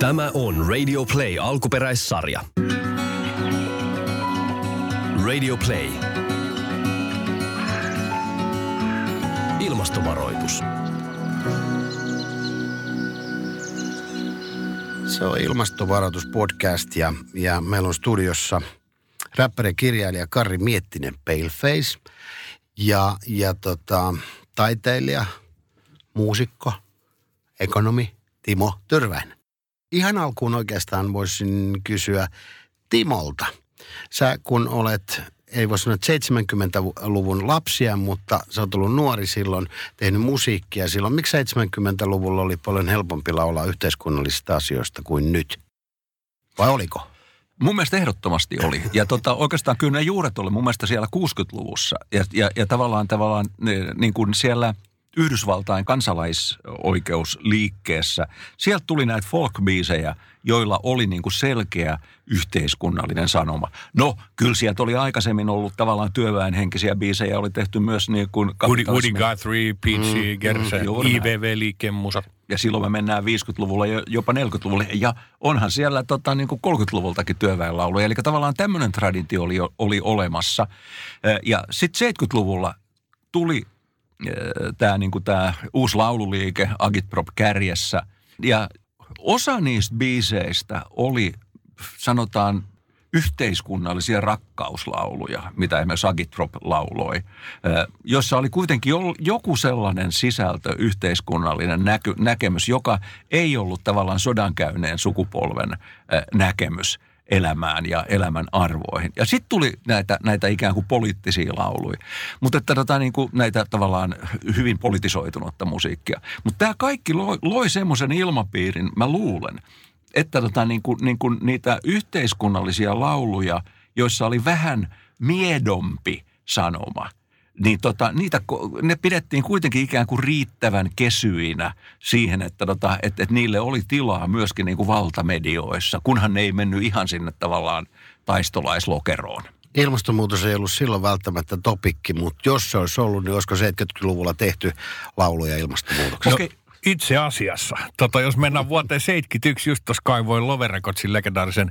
Tämä on Radio Play alkuperäissarja. Radio Play. Ilmastovaroitus. Se on ilmastovaroituspodcast ja, ja meillä on studiossa räppäri kirjailija Karri Miettinen Paleface ja, ja tota, taiteilija, muusikko, ekonomi Timo Tyrväinen. Ihan alkuun oikeastaan voisin kysyä Timolta. Sä kun olet, ei voi sanoa, että 70-luvun lapsia, mutta sä oot ollut nuori silloin, tehnyt musiikkia silloin. Miksi 70-luvulla oli paljon helpompi laulaa yhteiskunnallisista asioista kuin nyt? Vai oliko? Mun mielestä ehdottomasti oli. Ja tota, oikeastaan kyllä ne juuret oli mun mielestä siellä 60-luvussa. Ja, ja, ja tavallaan, tavallaan niin kuin siellä – Yhdysvaltain kansalaisoikeusliikkeessä. Sieltä tuli näitä folkbiisejä, joilla oli niin kuin selkeä yhteiskunnallinen sanoma. No, kyllä sieltä oli aikaisemmin ollut tavallaan työväenhenkisiä biisejä, oli tehty myös niin kuin... Woody, Woody Guthrie, Peachy, mm, Gerse, mm, IVV-liikkeen musat. Ja silloin me mennään 50-luvulla, jopa 40-luvulle. Ja onhan siellä tota, niin kuin 30-luvultakin työväenlauluja. Eli tavallaan tämmöinen traditio oli, oli olemassa. Ja sitten 70-luvulla tuli tämä niin tämä uusi laululiike Agitprop kärjessä. Ja osa niistä biiseistä oli, sanotaan, yhteiskunnallisia rakkauslauluja, mitä esimerkiksi Agitprop lauloi, jossa oli kuitenkin joku sellainen sisältö, yhteiskunnallinen näky, näkemys, joka ei ollut tavallaan sodankäyneen sukupolven näkemys – elämään ja elämän arvoihin. Ja sitten tuli näitä, näitä ikään kuin poliittisia lauluja. Mutta että tota, niin kuin näitä tavallaan hyvin politisoitunutta musiikkia. Mutta tämä kaikki loi, loi semmoisen ilmapiirin, mä luulen, että tota, niin kuin, niin kuin niitä yhteiskunnallisia lauluja, joissa oli vähän miedompi sanoma – niin tota, niitä, ne pidettiin kuitenkin ikään kuin riittävän kesyinä siihen, että, tota, että, että niille oli tilaa myöskin niin kuin valtamedioissa, kunhan ne ei mennyt ihan sinne tavallaan taistolaislokeroon. Ilmastonmuutos ei ollut silloin välttämättä topikki, mutta jos se olisi ollut, niin olisiko 70-luvulla tehty lauluja ilmastonmuutoksesta? No, itse asiassa. Tota, jos mennään vuoteen 71, just tuossa kaivoin Loverekotsin legendaarisen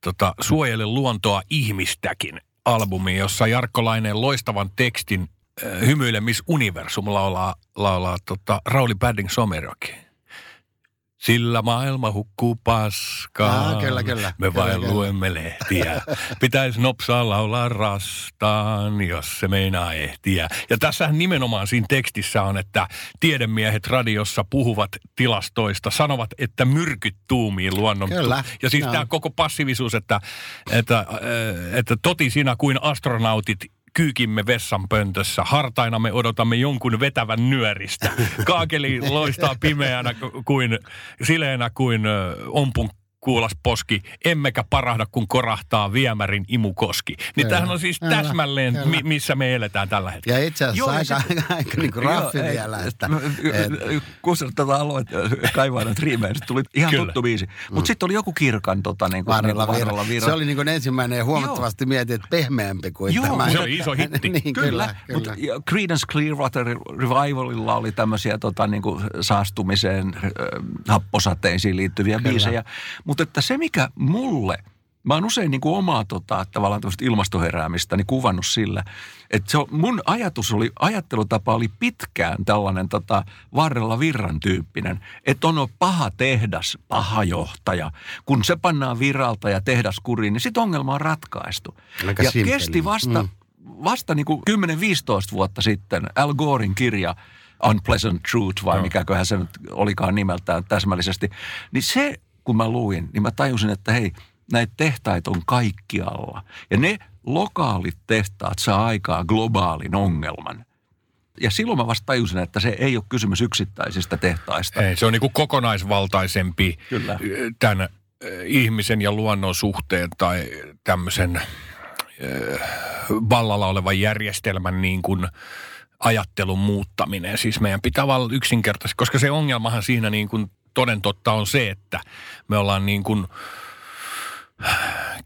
tota, Suojele luontoa ihmistäkin albumi, jossa Jarkko Laineen loistavan tekstin äh, Hymyile Miss Universum laulaa, laulaa tota, Rauli Padding Someroki. Sillä maailma hukkuu paskaan. Ah, kyllä, kyllä. Me kyllä, vain kyllä. luemme lehtiä. Pitäisi nopsaa laulaa rastaan, jos se meinaa ehtiä. Ja tässähän nimenomaan siinä tekstissä on, että tiedemiehet radiossa puhuvat tilastoista, sanovat, että myrkyt tuumii luonnon. Kyllä. Ja siis Joo. tämä koko passiivisuus, että, että, äh, että toti sinä kuin astronautit kyykimme vessanpöntössä. Hartaina me odotamme jonkun vetävän nyöristä. Kaakeli loistaa pimeänä kuin, sileänä kuin ompun kuulas poski, emmekä parahda, kun korahtaa viemärin imukoski. Niin Kyllä, tämähän on siis kyllä, täsmälleen, kyllä. mi- missä me eletään tällä hetkellä. Ja itse asiassa Joo, aika, se- aika, aika niin kuin raffi Joo, ei, vielä, että, et, kun sä tätä aloit kaivaa näitä riimejä, niin tuli ihan Kyllä. tuttu biisi. Mutta sitten oli joku kirkan tota, niin kuin, varrella niin varrella virra. Se oli niin kuin ensimmäinen ja huomattavasti mietin, että pehmeämpi kuin Joo, tämä. se oli iso hitti. niin, kyllä, kyllä. Mutta ja Creedence Clearwater Revivalilla oli tämmöisiä tota, niin kuin saastumiseen, äh, happosateisiin liittyviä Kyllä. biisejä. Mutta että se, mikä mulle, mä oon usein niin kuin omaa tota, tavallaan tämmöistä ilmastoheräämistä niin kuvannut sillä, että se on, mun ajatus oli, ajattelutapa oli pitkään tällainen tota, varrella virran tyyppinen, että on paha tehdas, paha johtaja. Kun se pannaan viralta ja tehdas kuriin, niin sitten ongelma on ratkaistu. Aika ja simppeli. kesti vasta, Mm. vasta niin kuin 10-15 vuotta sitten Al Gorein kirja Unpleasant Truth, vai Joo. mikäköhän se nyt olikaan nimeltään täsmällisesti, niin se, kun mä luin, niin mä tajusin, että hei, näitä tehtaita on kaikkialla. Ja ne lokaalit tehtaat saa aikaa globaalin ongelman. Ja silloin mä vasta tajusin, että se ei ole kysymys yksittäisistä tehtaista. Ei, se on niin kuin kokonaisvaltaisempi Kyllä. tämän ihmisen ja luonnon suhteen tai tämmöisen vallalla olevan järjestelmän niin kuin ajattelun muuttaminen. Siis meidän pitää vaan yksinkertaisesti, koska se ongelmahan siinä niin kuin toden totta on se, että me ollaan niin kuin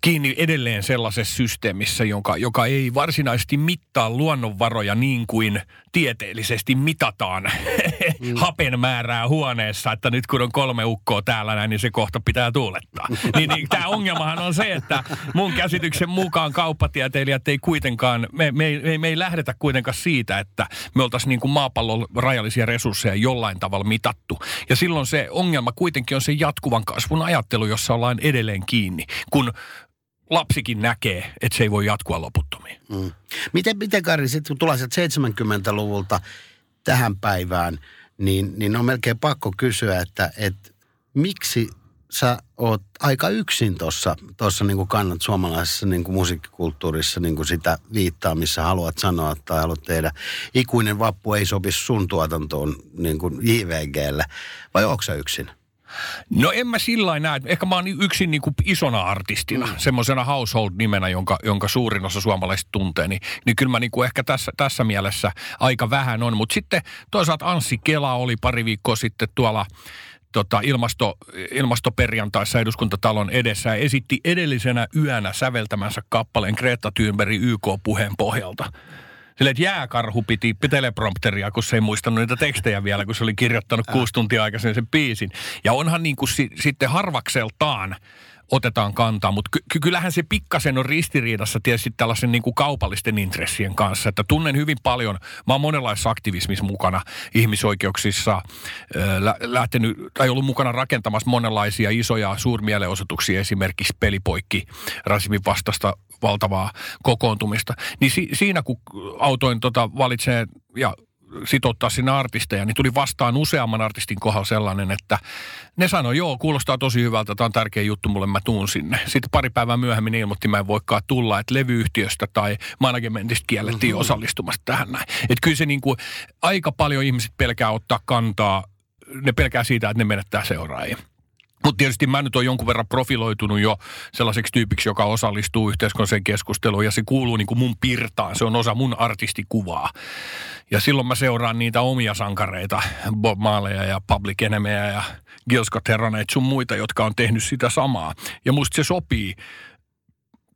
kiinni edelleen sellaisessa systeemissä, joka, joka ei varsinaisesti mittaa luonnonvaroja niin kuin tieteellisesti mitataan. Mm. hapen määrää huoneessa, että nyt kun on kolme ukkoa täällä näin, niin se kohta pitää tuulettaa. niin, niin tämä ongelmahan on se, että mun käsityksen mukaan kauppatieteilijät ei kuitenkaan, me, me, me, me ei lähdetä kuitenkaan siitä, että me oltaisiin niin kuin maapallon rajallisia resursseja jollain tavalla mitattu. Ja silloin se ongelma kuitenkin on se jatkuvan kasvun ajattelu, jossa ollaan edelleen kiinni, kun lapsikin näkee, että se ei voi jatkua loputtomiin. Mm. Miten, miten Kari, sitten kun tulee 70-luvulta tähän päivään, niin, niin on melkein pakko kysyä, että, että miksi sä oot aika yksin tuossa tossa niin kannat suomalaisessa niin kuin musiikkikulttuurissa niin kuin sitä viittaa, missä haluat sanoa tai haluat tehdä. Ikuinen vappu ei sopi sun tuotantoon niin kuin JVGlle. Vai onko sä yksin? No en mä sillä näe. Ehkä mä oon yksin niin kuin isona artistina, mm. semmoisena household-nimenä, jonka, jonka suurin osa suomalaiset tuntee. Niin, niin kyllä mä niin kuin ehkä tässä, tässä mielessä aika vähän on. Mutta sitten toisaalta Anssi Kela oli pari viikkoa sitten tuolla tota, ilmasto, ilmastoperjantaissa eduskuntatalon edessä ja esitti edellisenä yönä säveltämänsä kappaleen Greta Thunbergin YK-puheen pohjalta. Sille, että jääkarhu piti teleprompteria, kun se ei muistanut niitä tekstejä vielä, kun se oli kirjoittanut kuusi tuntia aikaisemmin sen biisin. Ja onhan niin kuin si- sitten harvakseltaan otetaan kantaa, mutta ky- kyllähän se pikkasen on ristiriidassa tietysti tällaisen niin kuin kaupallisten intressien kanssa, että tunnen hyvin paljon, mä oon monenlaisessa aktivismissa mukana ihmisoikeuksissa, lä- lähtenyt tai ollut mukana rakentamassa monenlaisia isoja suurmielenosoituksia, esimerkiksi pelipoikki, rasismin vastasta valtavaa kokoontumista. Niin si- siinä kun autoin tota valitsee ja sitouttaa sinne artisteja, niin tuli vastaan useamman artistin kohdalla sellainen, että ne sanoi, joo, kuulostaa tosi hyvältä, tämä on tärkeä juttu mulle, mä tuun sinne. Sitten pari päivää myöhemmin ilmoitti, mä en voikaan tulla, että levyyhtiöstä tai managementista kiellettiin mm-hmm. osallistumasta tähän näin. Että kyllä se niin kuin, aika paljon ihmiset pelkää ottaa kantaa, ne pelkää siitä, että ne menettää seuraajia. Mutta tietysti mä nyt olen jonkun verran profiloitunut jo sellaiseksi tyypiksi, joka osallistuu yhteiskunnalliseen keskusteluun ja se kuuluu niin kuin mun pirtaan. Se on osa mun artistikuvaa. Ja silloin mä seuraan niitä omia sankareita, Bob Marleya ja Public Enemyä ja Gil Scott Heronet sun muita, jotka on tehnyt sitä samaa. Ja musta se sopii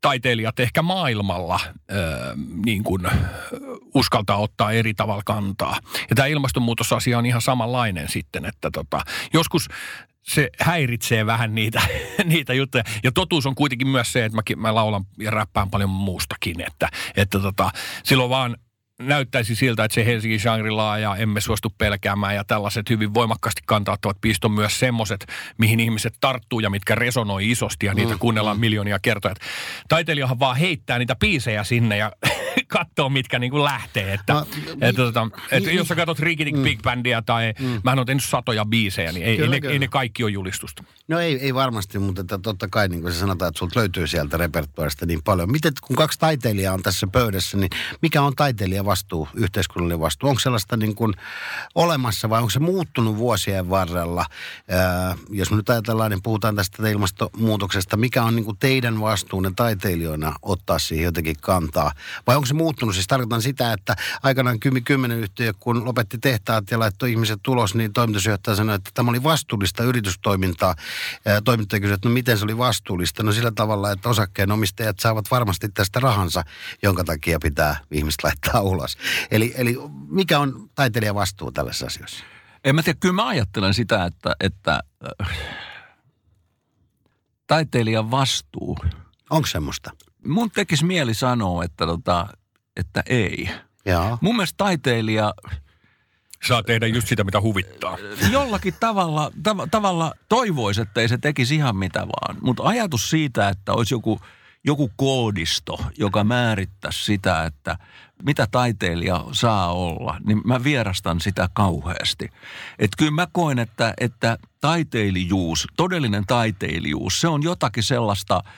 taiteilijat ehkä maailmalla ö, niin kuin, uskaltaa ottaa eri tavalla kantaa. Ja tämä ilmastonmuutosasia on ihan samanlainen sitten, että tota, joskus se häiritsee vähän niitä, niitä juttuja. Ja totuus on kuitenkin myös se, että mä, mä laulan ja räppään paljon muustakin, että, että tota, silloin vaan näyttäisi siltä, että se Helsingin shangri ja emme suostu pelkäämään ja tällaiset hyvin voimakkaasti kantauttavat piiston myös semmoiset, mihin ihmiset tarttuu ja mitkä resonoi isosti ja niitä mm, kuunnellaan mm. miljoonia kertoja. Taiteilijahan vaan heittää niitä piisejä sinne ja katsoo, mitkä niin kuin lähtee. Että, no, että, tota, että jos sä katsot Rigitic mm. Big Bandia tai mm. mä oon tehnyt satoja biisejä, niin ei, kyllä, ei, ne, ei ne kaikki ole julistusta. No ei, ei varmasti, mutta että totta kai niin kuin se sanotaan, että sulta löytyy sieltä repertuaarista niin paljon. Miten kun kaksi taiteilijaa on tässä pöydässä, niin mikä on taiteilija vastuu, yhteiskunnallinen vastuu? Onko sellaista niin kuin olemassa vai onko se muuttunut vuosien varrella? Ää, jos me nyt ajatellaan, niin puhutaan tästä ilmastonmuutoksesta. Mikä on niin kuin teidän vastuunne taiteilijoina ottaa siihen jotenkin kantaa? Vai onko se muuttunut? Siis tarkoitan sitä, että aikanaan Kymi 10 yhtiö, kun lopetti tehtaat ja laittoi ihmiset tulos, niin toimitusjohtaja sanoi, että tämä oli vastuullista yritystoimintaa. Toimittaja kysyi, että no miten se oli vastuullista? No sillä tavalla, että osakkeenomistajat saavat varmasti tästä rahansa, jonka takia pitää ihmiset laittaa ulos. Eli, eli mikä on taiteilijan vastuu tällaisessa asiassa? En mä tiedä, kyllä mä ajattelen sitä, että, että äh, taiteilijan vastuu. Onko semmoista? Mun tekisi mieli sanoa, että, tota, että ei. Jaa. Mun mielestä taiteilija... Saa tehdä just sitä, mitä huvittaa. Jollakin tavalla, tav- tavalla toivoisi, että ei se tekisi ihan mitä vaan. Mutta ajatus siitä, että olisi joku, joku koodisto, joka määrittäisi sitä, että mitä taiteilija saa olla, niin mä vierastan sitä kauheasti. Että kyllä mä koen, että, että taiteilijuus, todellinen taiteilijuus, se on jotakin sellaista –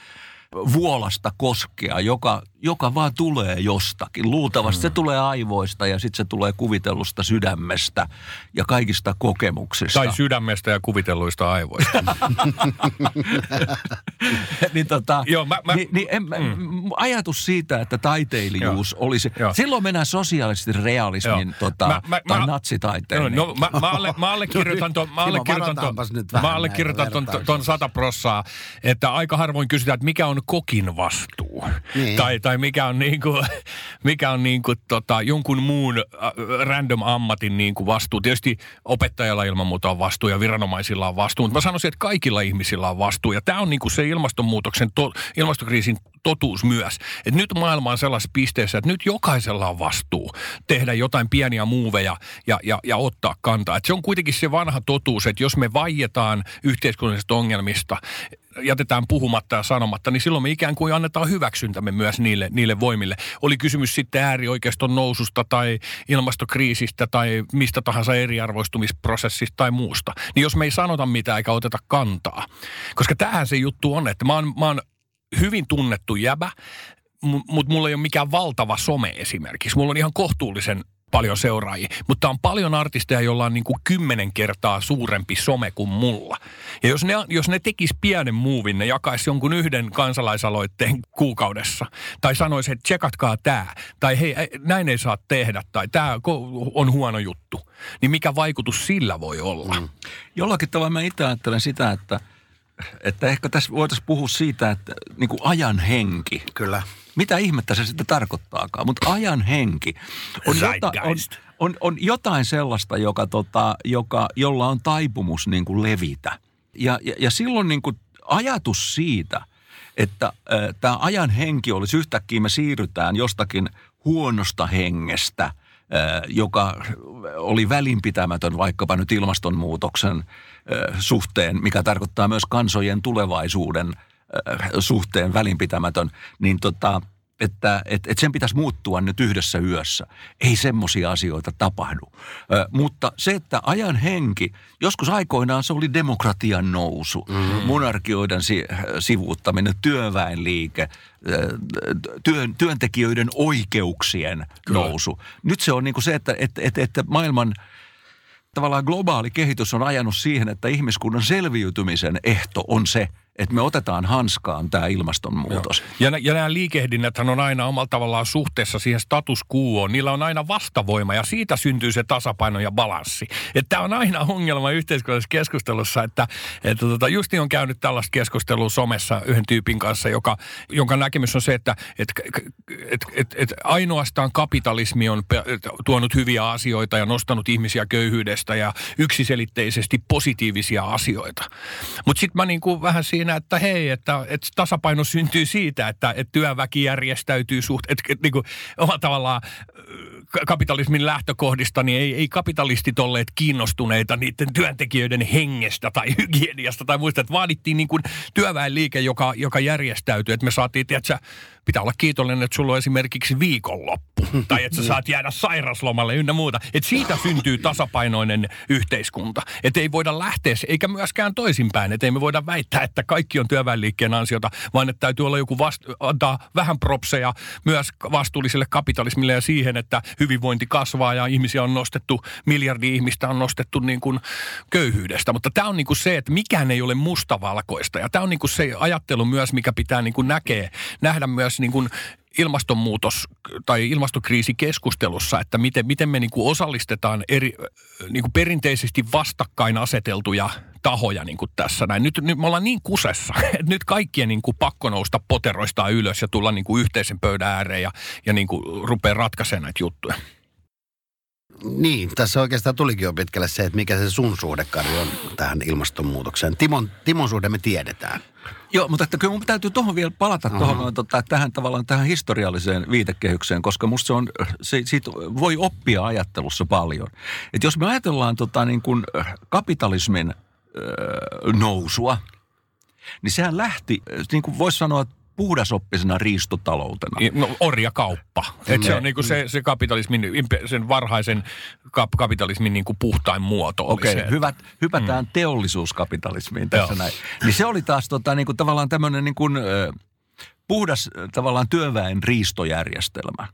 vuolasta koskea, joka, joka vaan tulee jostakin. Luultavasti hmm. se tulee aivoista ja sitten se tulee kuvitellusta sydämestä ja kaikista kokemuksista. Tai sydämestä ja kuvitelluista aivoista. niin tota, Joo, mä- mä- niin, niin en, mm. ajatus siitä, että taiteilijuus Joo. olisi, Joo. silloin mennään sosiaalisesti realismin Joo. tota, Mä- mä- tai mä- natsitaiteen. No, no mä, mä, alle, mä allekirjoitan ton, mä Timo, allekirjoitan ton, varataanpas nyt vähän mä allekirjoitan näitä ton, ton, vertauksia. ton sata prossaa, että aika harvoin kysytään, että mikä on kokin vastuu. Niin. Tai, tai mikä on, niinku, mikä on niinku, tota, jonkun muun äh, random ammatin niinku vastuu. Tietysti opettajalla ilman muuta on vastuu ja viranomaisilla on vastuu, mutta mä sanoisin, että kaikilla ihmisillä on vastuu. Ja tämä on niinku se ilmastonmuutoksen, to, ilmastokriisin totuus myös. Että nyt maailma on sellaisessa pisteessä, että nyt jokaisella on vastuu tehdä jotain pieniä muuveja ja, ja, ja ottaa kantaa. Et se on kuitenkin se vanha totuus, että jos me vaietaan yhteiskunnallisista ongelmista, jätetään puhumatta ja sanomatta, niin silloin me ikään kuin annetaan hyväksyntämme myös niille, niille voimille. Oli kysymys sitten äärioikeiston noususta tai ilmastokriisistä tai mistä tahansa eriarvoistumisprosessista tai muusta. Niin jos me ei sanota mitään eikä oteta kantaa. Koska tähän se juttu on, että mä oon, mä oon hyvin tunnettu jäbä, mutta mulla ei ole mikään valtava some esimerkiksi. Mulla on ihan kohtuullisen paljon seuraajia, mutta on paljon artisteja, joilla on niin kuin kymmenen kertaa suurempi some kuin mulla. Ja jos ne, jos ne tekis pienen muuvin, ne jakaisi jonkun yhden kansalaisaloitteen kuukaudessa, tai sanoisi, että tsekatkaa tämä, tai hei, ei, näin ei saa tehdä, tai tämä on huono juttu, niin mikä vaikutus sillä voi olla? Mm. Jollakin tavalla mä itse ajattelen sitä, että, että ehkä tässä voitaisiin puhua siitä, että niin kuin ajan henki. Kyllä. Mitä ihmettä se sitten tarkoittaakaan, mutta ajan henki. On, jota, on, on, on jotain sellaista, joka, tota, joka, jolla on taipumus niin kuin levitä. Ja, ja, ja silloin niin kuin ajatus siitä, että äh, tämä ajan henki olisi yhtäkkiä, me siirrytään jostakin huonosta hengestä, äh, joka oli välinpitämätön vaikkapa nyt ilmastonmuutoksen äh, suhteen, mikä tarkoittaa myös kansojen tulevaisuuden äh, suhteen välinpitämätön, niin tota, että et, et sen pitäisi muuttua nyt yhdessä yössä. Ei semmoisia asioita tapahdu. Ö, mutta se, että ajan henki, joskus aikoinaan se oli demokratian nousu, mm. monarkioiden si, sivuuttaminen, työväenliike, työn, työntekijöiden oikeuksien Kyllä. nousu. Nyt se on niin kuin se, että, että, että, että maailman tavallaan globaali kehitys on ajanut siihen, että ihmiskunnan selviytymisen ehto on se, että me otetaan hanskaan tämä ilmastonmuutos. Ja, ja nämä liikehdinnäthän on aina omalla tavallaan suhteessa siihen status quoon. Niillä on aina vastavoima ja siitä syntyy se tasapaino ja balanssi. Tämä on aina ongelma yhteiskunnallisessa keskustelussa, että, että tota, justi on käynyt tällaista keskustelua somessa yhden tyypin kanssa, joka, jonka näkemys on se, että et, et, et, et ainoastaan kapitalismi on pe- tuonut hyviä asioita ja nostanut ihmisiä köyhyydestä ja yksiselitteisesti positiivisia asioita. Mutta sitten mä niinku vähän siinä, että hei, että, että tasapaino syntyy siitä, että, että työväki järjestäytyy suht, että, että niin kuin, omalla tavallaan kapitalismin lähtökohdista, niin ei, ei kapitalistit olleet kiinnostuneita niiden työntekijöiden hengestä tai hygieniasta tai muista, että vaadittiin niin kuin työväenliike, joka, joka järjestäytyi, että me saatiin, tiedätkö, pitää olla kiitollinen, että sulla on esimerkiksi viikonloppu tai että sä saat jäädä sairaslomalle ynnä muuta. Että siitä syntyy tasapainoinen yhteiskunta. Että ei voida lähteä, eikä myöskään toisinpäin. Että ei me voida väittää, että kaikki on työväenliikkeen ansiota, vaan että täytyy olla joku vast, antaa vähän propseja myös vastuulliselle kapitalismille ja siihen, että hyvinvointi kasvaa ja ihmisiä on nostettu, miljardi ihmistä on nostettu niin kuin köyhyydestä. Mutta tämä on niin kuin se, että mikään ei ole mustavalkoista. Ja tämä on niin kuin se ajattelu myös, mikä pitää niin kuin näkee, nähdä myös niin kuin ilmastonmuutos- tai ilmastokriisikeskustelussa, että miten, miten me niin kuin osallistetaan eri, niin kuin perinteisesti vastakkain aseteltuja tahoja niin kuin tässä näin. Nyt, nyt me ollaan niin kusessa, että nyt kaikkien niin kuin pakko nousta poteroista ylös ja tulla niin kuin yhteisen pöydän ääreen ja, ja niin kuin rupeaa ratkaisemaan näitä juttuja. Niin, tässä oikeastaan tulikin jo pitkälle se, että mikä se sun suhde, Kari, on tähän ilmastonmuutokseen. Timon, Timon suhde me tiedetään. Joo, mutta että kyllä mun täytyy tuohon vielä palata tuohon, tota, tähän tavallaan tähän historialliseen viitekehykseen, koska musta se on, se, siitä voi oppia ajattelussa paljon. Että jos me ajatellaan tota, niin kuin kapitalismin öö, nousua, niin sehän lähti, niin kuin voisi sanoa, puhdasoppisena riistotaloutena. No orjakauppa. Et se on niinku se, se kapitalismin, sen varhaisen kap- kapitalismin niinku puhtain muoto Okei, että- hyvät, hypätään mm. teollisuuskapitalismiin tässä Joo. näin. Niin se oli taas tota, niin kuin, tavallaan tämmöinen niin kuin, ö, puhdas tavallaan työväen riistojärjestelmä.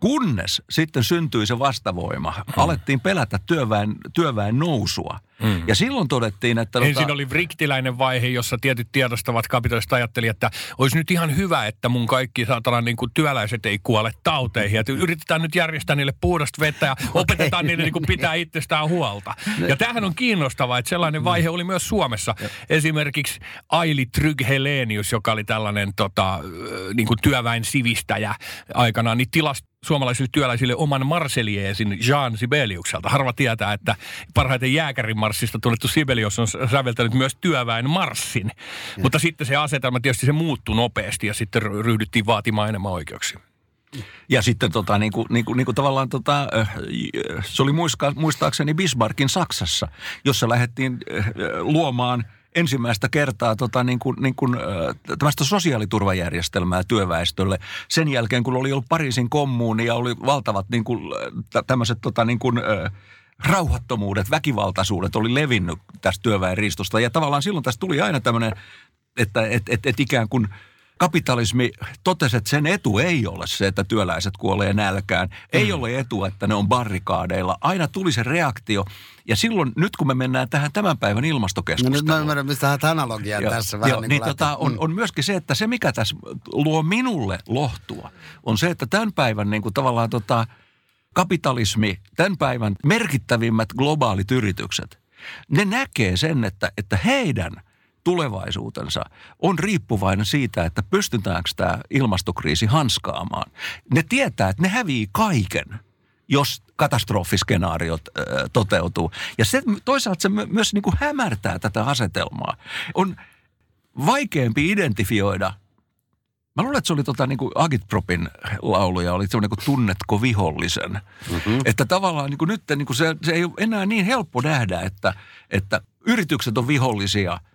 Kunnes sitten syntyi se vastavoima, Hmm. alettiin pelätä työväen, työväen nousua. Mm. Ja silloin todettiin, että... Ensin tota... oli vriktiläinen vaihe, jossa tietyt tiedostavat kapitalistit ajatteli, että olisi nyt ihan hyvä, että mun kaikki saatana niin kuin työläiset ei kuole tauteihin. Että yritetään nyt järjestää niille puhdasta vettä ja opetetaan niille niin kuin pitää itsestään huolta. Ja tämähän on kiinnostavaa, että sellainen vaihe oli myös Suomessa. Esimerkiksi Aili Tryg Helenius, joka oli tällainen tota, niin kuin työväen sivistäjä aikanaan, niin tilasi suomalaisille työläisille oman Marseliesin Jean Sibeliukselta. Harva tietää, että parhaiten jääkärin marssista tunnettu Sibelius on säveltänyt myös työväen marssin. Mm. Mutta sitten se asetelma tietysti se muuttui nopeasti ja sitten ryhdyttiin vaatimaan enemmän oikeuksia. Ja sitten tota, niin kuin, niin kuin, niin kuin tavallaan tota, se oli muistaakseni Bismarckin Saksassa, jossa lähdettiin luomaan – ensimmäistä kertaa tota, niin kuin, niin kuin, tämmöistä sosiaaliturvajärjestelmää työväestölle sen jälkeen, kun oli ollut Pariisin kommuuni ja oli valtavat niin kuin, tämmöiset tota, niin kuin, rauhattomuudet, väkivaltaisuudet oli levinnyt tästä työväenriistosta. Ja tavallaan silloin tästä tuli aina tämmöinen, että et, et, et ikään kuin – kapitalismi totesi, että sen etu ei ole se, että työläiset kuolee nälkään. Ei mm. ole etu, että ne on barrikaadeilla. Aina tuli se reaktio. Ja silloin, nyt kun me mennään tähän tämän päivän ilmastokeskusteluun. No nyt mä ymmärrän, mistä analogiaa joo, tässä vähän joo, niin, niin tota, on, on myöskin se, että se mikä tässä luo minulle lohtua, on se, että tämän päivän niin kuin tavallaan tota, kapitalismi, tämän päivän merkittävimmät globaalit yritykset, ne näkee sen, että, että heidän – tulevaisuutensa on riippuvainen siitä, että pystytäänkö tämä ilmastokriisi hanskaamaan. Ne tietää, että ne hävii kaiken, jos katastrofiskenaariot ö, toteutuu. Ja se, toisaalta se myös niin kuin hämärtää tätä asetelmaa. On vaikeampi identifioida Mä luulen, että se oli tota, niin kuin Agitpropin lauluja, oli semmoinen kuin Tunnetko vihollisen. Mm-hmm. Että tavallaan niin kuin nyt niin kuin se, se ei ole enää niin helppo nähdä, että, että yritykset on vihollisia –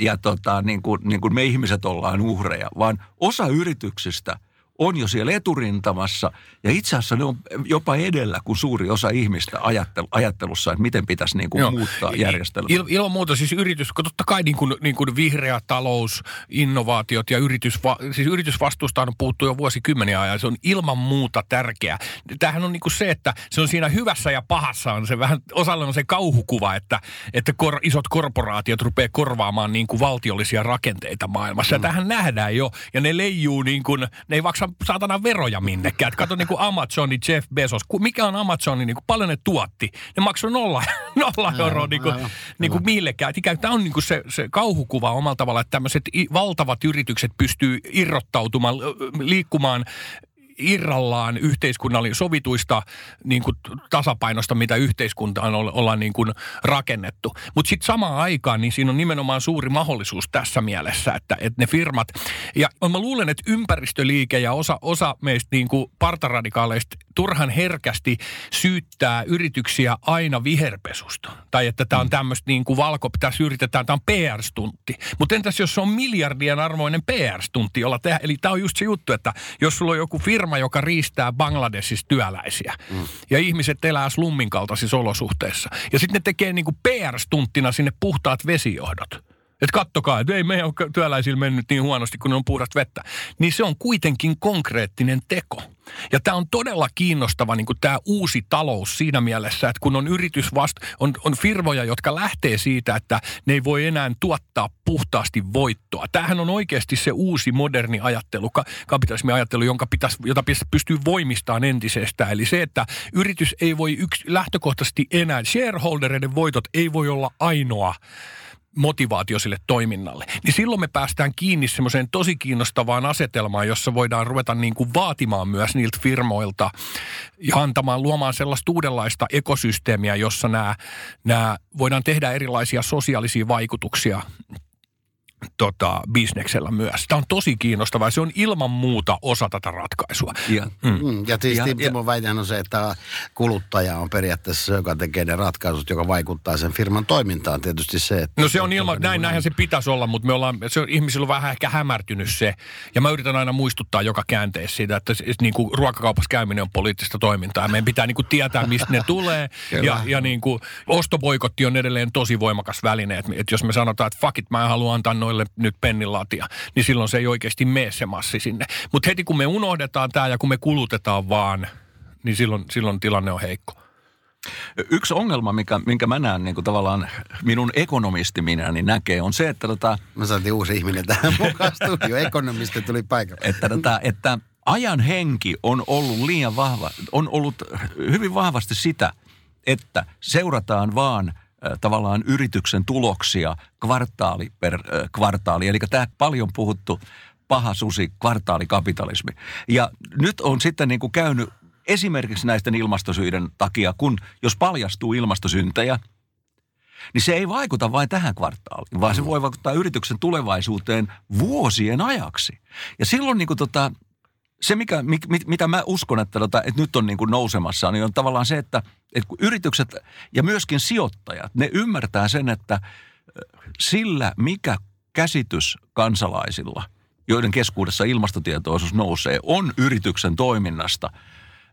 ja tota, niin kuin, niin kuin me ihmiset ollaan uhreja, vaan osa yrityksistä – on jo siellä eturintamassa ja itse asiassa ne on jopa edellä kuin suuri osa ihmistä ajattel, ajattelussa, että miten pitäisi niin kuin muuttaa järjestelmää. Il, ilman muuta siis yritys, totta kai niin kuin, niin kuin vihreä talous, innovaatiot ja yritys, siis yritysvastuusta on puuttu jo vuosikymmeniä ajan. Se on ilman muuta tärkeää. Tämähän on niin kuin se, että se on siinä hyvässä ja pahassa on se vähän, osalla on se kauhukuva, että, että kor, isot korporaatiot rupeaa korvaamaan niin kuin valtiollisia rakenteita maailmassa. Mm. Ja tähän nähdään jo ja ne leijuu niin kuin, ne ei maksa saatana veroja minnekään. Et kato niin kuin Amazoni, Jeff Bezos. Mikä on Amazoni, niin kuin paljon ne tuotti? Ne maksoi nolla, nolla euroa niin kuin, niin kuin millekään. Tämä on niin kuin se, se kauhukuva omalla tavalla, että tämmöiset valtavat yritykset pystyy irrottautumaan, liikkumaan irrallaan yhteiskunnallin sovituista niin kuin tasapainosta, mitä yhteiskuntaan ollaan niin kuin rakennettu. Mutta sitten samaan aikaan niin siinä on nimenomaan suuri mahdollisuus tässä mielessä, että, että ne firmat, ja mä luulen, että ympäristöliike ja osa, osa meistä niin kuin partaradikaaleista turhan herkästi syyttää yrityksiä aina viherpesusta. Tai että tämä on mm. tämmöistä niin kuin valko, tässä yritetään, tämä on PR-stuntti. Mutta entäs jos se on miljardien arvoinen PR-stuntti, jolla tehdään, eli tämä on just se juttu, että jos sulla on joku firma, joka riistää Bangladesissa työläisiä, mm. ja ihmiset elää slummin kaltaisissa olosuhteissa, ja sitten ne tekee niin kuin PR-stunttina sinne puhtaat vesijohdot – että kattokaa, että ei meidän työläisillä mennyt niin huonosti, kun on puhdasta vettä. Niin se on kuitenkin konkreettinen teko. Ja tämä on todella kiinnostava niin tämä uusi talous siinä mielessä, että kun on yritys vasta, on, on firmoja, jotka lähtee siitä, että ne ei voi enää tuottaa puhtaasti voittoa. Tämähän on oikeasti se uusi moderni ajattelu, kapitalismi ajattelu, jonka pitäisi, jota pystyy voimistamaan entisestään. Eli se, että yritys ei voi yksi, lähtökohtaisesti enää, shareholdereiden voitot ei voi olla ainoa motivaatio sille toiminnalle. Niin silloin me päästään kiinni semmoiseen tosi kiinnostavaan asetelmaan, jossa voidaan ruveta niin kuin vaatimaan myös niiltä firmoilta ja antamaan, luomaan sellaista uudenlaista ekosysteemiä, jossa nämä, nämä voidaan tehdä erilaisia sosiaalisia vaikutuksia tota, bisneksellä myös. Tämä on tosi kiinnostavaa. Se on ilman muuta osa tätä ratkaisua. Ja, mm. Mm, ja siis ja, Timo väitän on se, että kuluttaja on periaatteessa se, joka tekee ne ratkaisut, joka vaikuttaa sen firman toimintaan. Tietysti se, että... No se on ilman, näin, niin näinhän se pitäisi olla, mutta me ollaan, se on, ihmisillä on vähän ehkä hämärtynyt se. Ja mä yritän aina muistuttaa joka käänteessä siitä, että niin kuin ruokakaupassa käyminen on poliittista toimintaa. Meidän pitää niin kuin tietää, mistä ne tulee. ja ja niin kuin, ostoboikotti on edelleen tosi voimakas väline. Että, että jos me sanotaan, että fuck it, mä en halua antaa noin noille nyt pennilatia, niin silloin se ei oikeasti mene se massi sinne. Mutta heti kun me unohdetaan tämä ja kun me kulutetaan vaan, niin silloin, silloin tilanne on heikko. Yksi ongelma, mikä, minkä mä näen niin kuin tavallaan minun ekonomisti minä, niin näkee, on se, että, tota, Mä saatiin uusi ihminen tähän mukaan studio. Ekonomisti tuli paikalle. että, tota, että ajan henki on ollut liian vahva, on ollut hyvin vahvasti sitä, että seurataan vaan tavallaan yrityksen tuloksia kvartaali per kvartaali. Eli tämä paljon puhuttu paha susi, kvartaalikapitalismi. Ja nyt on sitten niin kuin käynyt esimerkiksi näisten ilmastosyiden takia, kun jos paljastuu ilmastosyntejä, niin se ei vaikuta vain tähän kvartaaliin, vaan se voi vaikuttaa yrityksen tulevaisuuteen vuosien ajaksi. Ja silloin niin kuin tota, se, mikä, mit, mit, mitä mä uskon, että, tota, että nyt on niin kuin nousemassa, niin on tavallaan se, että, että kun yritykset ja myöskin sijoittajat, ne ymmärtää sen, että sillä, mikä käsitys kansalaisilla, joiden keskuudessa ilmastotietoisuus nousee, on yrityksen toiminnasta,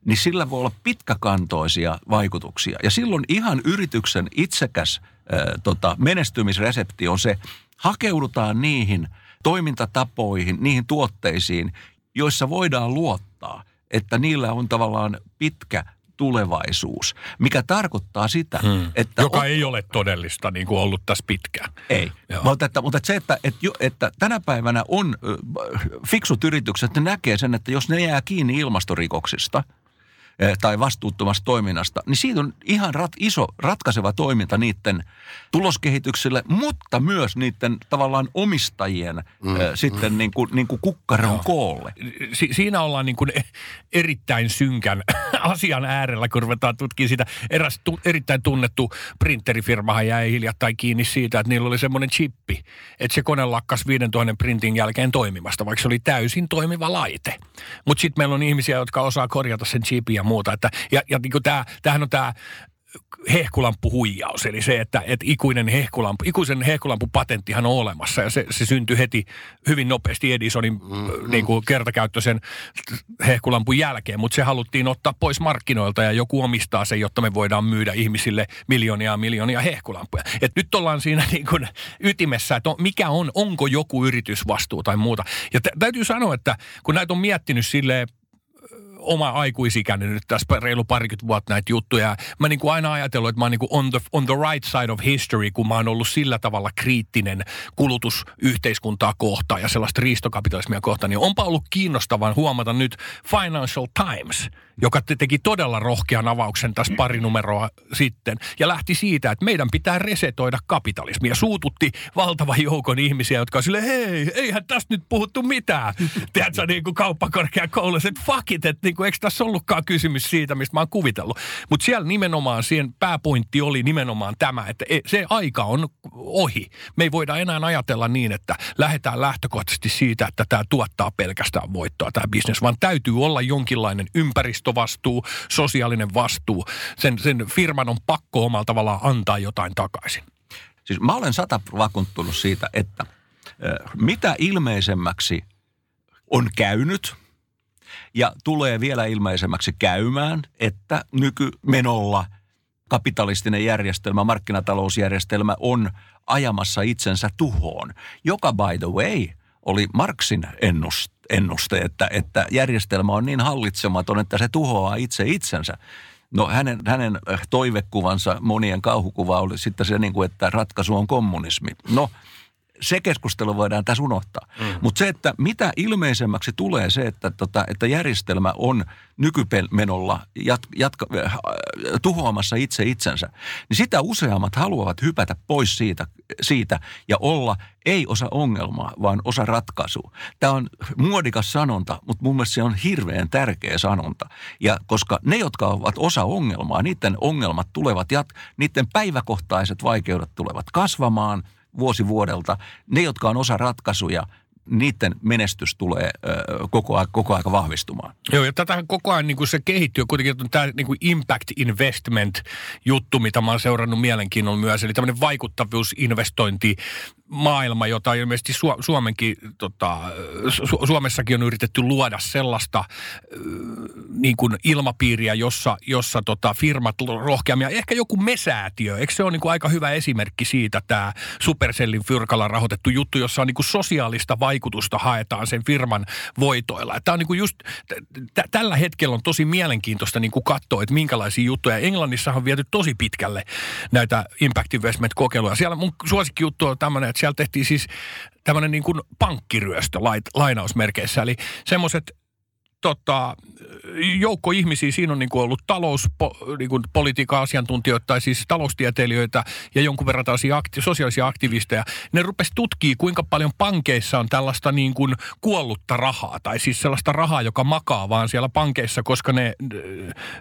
niin sillä voi olla pitkäkantoisia vaikutuksia. Ja silloin ihan yrityksen itsekäs äh, tota, menestymisresepti on se, hakeudutaan niihin toimintatapoihin, niihin tuotteisiin, joissa voidaan luottaa, että niillä on tavallaan pitkä tulevaisuus, mikä tarkoittaa sitä, hmm. että... Joka on, ei ole todellista niin kuin ollut tässä pitkään. ei, Joo. mutta, että, mutta se, että, että, että tänä päivänä on fiksut yritykset, ne näkee sen, että jos ne jää kiinni ilmastorikoksista tai vastuuttomasta toiminnasta, niin siitä on ihan rat, iso ratkaiseva toiminta niiden tuloskehitykselle, mutta myös niiden tavallaan omistajien mm, sitten niin kuin, niin kuin kukkaron Joo. koolle. Si- siinä ollaan niin kuin erittäin synkän asian äärellä, kun ruvetaan tutkimaan sitä. Eräs tu- erittäin tunnettu printerifirmahan jäi hiljattain kiinni siitä, että niillä oli semmoinen chippi, että se kone lakkas 5000 printin jälkeen toimimasta, vaikka se oli täysin toimiva laite. Mutta sitten meillä on ihmisiä, jotka osaa korjata sen chipin ja muuta. Että, ja ja niin tää, tämähän on tämä hehkulamppuhuijaus, eli se, että, että ikuinen hehkulampu, ikuisen hehkulampupatenttihan on olemassa ja se, se syntyi heti hyvin nopeasti Edisonin mm-hmm. niin kuin kertakäyttöisen hehkulampun jälkeen, mutta se haluttiin ottaa pois markkinoilta ja joku omistaa sen, jotta me voidaan myydä ihmisille miljoonia ja miljoonia hehkulampuja. Et nyt ollaan siinä niin kuin ytimessä, että on, mikä on, onko joku yritysvastuu tai muuta. Ja tä- täytyy sanoa, että kun näitä on miettinyt silleen oma aikuisikäinen nyt tässä reilu parikymmentä vuotta näitä juttuja. Mä niin kuin aina ajatellut, että mä oon niin kuin on, the, on the right side of history, kun mä oon ollut sillä tavalla kriittinen kulutusyhteiskuntaa kohtaan ja sellaista riistokapitalismia kohtaan, niin onpa ollut kiinnostavan huomata nyt Financial Times, joka te- teki todella rohkean avauksen tässä pari numeroa sitten ja lähti siitä, että meidän pitää resetoida kapitalismia. Suututti valtavan joukon ihmisiä, jotka on silleen, hei, eihän tästä nyt puhuttu mitään. Tiedätkö, niin kuin kauppakorkeakoulussa, että fuck it, että niin kuin, eikö tässä ollutkaan kysymys siitä, mistä mä oon kuvitellut. Mutta siellä nimenomaan, siihen pääpointti oli nimenomaan tämä, että e- se aika on ohi. Me ei voida enää ajatella niin, että lähdetään lähtökohtaisesti siitä, että tämä tuottaa pelkästään voittoa, tämä bisnes, vaan täytyy olla jonkinlainen ympäristövastuu, sosiaalinen vastuu. Sen, sen firman on pakko omalla tavallaan antaa jotain takaisin. Siis mä olen sata vakuuttunut siitä, että mitä ilmeisemmäksi on käynyt ja tulee vielä ilmeisemmäksi käymään, että nykymenolla kapitalistinen järjestelmä, markkinatalousjärjestelmä on ajamassa itsensä tuhoon, joka by the way oli Marksin ennust, ennuste, että, että järjestelmä on niin hallitsematon, että se tuhoaa itse itsensä. No hänen, hänen äh, toivekuvansa, monien kauhukuva oli sitten se, niin kuin, että ratkaisu on kommunismi. No, se keskustelu voidaan tässä unohtaa. Mm. Mutta se, että mitä ilmeisemmäksi tulee se, että, tota, että järjestelmä on nykymenolla jat, jatka, äh, tuhoamassa itse itsensä, niin sitä useammat haluavat hypätä pois siitä, siitä ja olla ei osa ongelmaa, vaan osa ratkaisua. Tämä on muodikas sanonta, mutta mun mielestä se on hirveän tärkeä sanonta. Ja koska ne, jotka ovat osa ongelmaa, niiden ongelmat tulevat, jat, niiden päiväkohtaiset vaikeudet tulevat kasvamaan – vuosi vuodelta. Ne, jotka on osa ratkaisuja, niiden menestys tulee koko, aika, koko aika vahvistumaan. Joo, ja tätähän koko ajan niin kuin se kehittyy. Kuitenkin on tämä niin kuin impact investment juttu, mitä mä oon seurannut mielenkiinnolla myös. Eli tämmöinen vaikuttavuusinvestointi maailma, jota ilmeisesti Su- Suomenkin, tota, Su- Suomessakin on yritetty luoda sellaista niin kuin ilmapiiriä, jossa, jossa tota, firmat rohkeammin, ehkä joku mesäätiö, eikö se ole niin kuin aika hyvä esimerkki siitä, tämä Supercellin fyrkalla rahoitettu juttu, jossa on niin kuin sosiaalista vaikutusta haetaan sen firman voitoilla. Tämä on niin kuin just, t- tällä hetkellä on tosi mielenkiintoista niin kuin katsoa, että minkälaisia juttuja. Englannissa on viety tosi pitkälle näitä impact investment-kokeiluja. Siellä mun suosikkijuttu on tämmöinen, siellä tehtiin siis tämmöinen niin kuin pankkiryöstö lainausmerkeissä. Eli semmoiset tota, joukko ihmisiä, siinä on niin kuin ollut talouspolitiikan niin asiantuntijoita tai siis taloustieteilijöitä ja jonkun verran akti, sosiaalisia aktivisteja. Ne rupesi tutkia, kuinka paljon pankeissa on tällaista niin kuin kuollutta rahaa tai siis sellaista rahaa, joka makaa vaan siellä pankeissa, koska ne,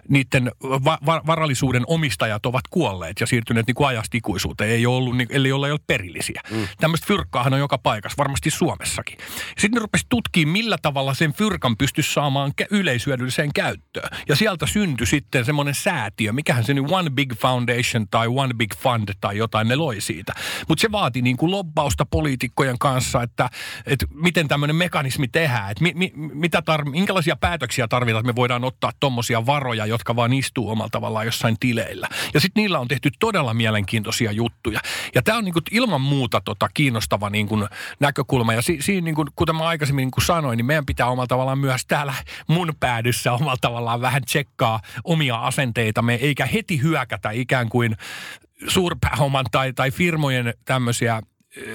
niiden va- va- varallisuuden omistajat ovat kuolleet ja siirtyneet niin kuin ajasta ikuisuuteen, ei ole ollut, niin, eli ole, ei ole perillisiä. Mm. Tämmöistä fyrkkaahan on joka paikassa, varmasti Suomessakin. Sitten ne rupesi tutkimaan, millä tavalla sen fyrkan pystyisi saamaan yleishyödylliseen käyttöön. Ja sieltä syntyi sitten semmoinen säätiö, mikähän se nyt One Big Foundation tai One Big Fund tai jotain ne loi siitä. Mutta se vaati niin kuin lobbausta poliitikkojen kanssa, että, että miten tämmöinen mekanismi tehdään, että mi, mi, mitä tar- minkälaisia päätöksiä tarvitaan, että me voidaan ottaa tuommoisia varoja, jotka vaan istuu omalla tavallaan jossain tileillä. Ja sitten niillä on tehty todella mielenkiintoisia juttuja. Ja tämä on niin kuin ilman muuta tota kiinnostava niin kuin näkökulma. Ja si, siinä, niin kuin, kuten mä aikaisemmin niin kuin sanoin, niin meidän pitää omalla tavallaan myös täällä mun päädyssä omalla tavallaan vähän tsekkaa omia asenteitamme, eikä heti hyökätä ikään kuin suurpääoman tai, tai firmojen tämmöisiä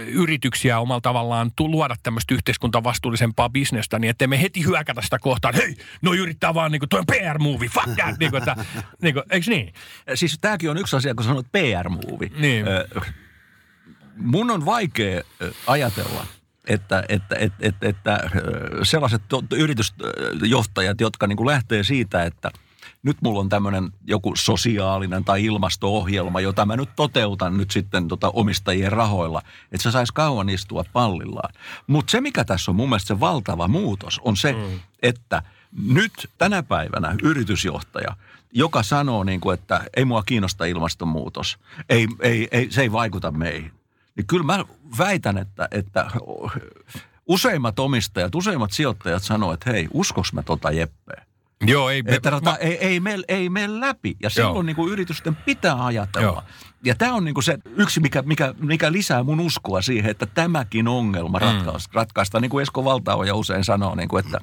yrityksiä omalla tavallaan luoda tämmöistä yhteiskuntavastuullisempaa bisnestä, niin ettei me heti hyökätä sitä kohtaan, hei, no yrittää vaan niinku, toi on PR-movie, fuck that, niinku, että, niinku, eikö niin? Siis tämäkin on yksi asia, kun sanot PR-movie. Niin. mun on vaikea ajatella, että, että, että, että, että sellaiset yritysjohtajat, jotka niin kuin lähtee siitä, että nyt mulla on tämmöinen joku sosiaalinen tai ilmasto-ohjelma, jota mä nyt toteutan nyt sitten tota omistajien rahoilla, että se saisi kauan istua pallillaan. Mutta se, mikä tässä on mun mielestä se valtava muutos, on se, mm. että nyt tänä päivänä yritysjohtaja, joka sanoo, niin kuin, että ei mua kiinnosta ilmastonmuutos, ei, ei, ei, se ei vaikuta meihin niin kyllä mä väitän, että, että useimmat omistajat, useimmat sijoittajat sanoo, että hei, uskoks mä tota Jeppeä? Joo, ei, että tota, mä, ei, ei, mene, ei mene läpi. Ja silloin niin kuin yritysten pitää ajatella. Joo. Ja tämä on niin kuin se yksi, mikä, mikä, mikä lisää mun uskoa siihen, että tämäkin ongelma mm. Ratkaista, niin kuin Esko Valtaoja usein sanoo, niin kuin, että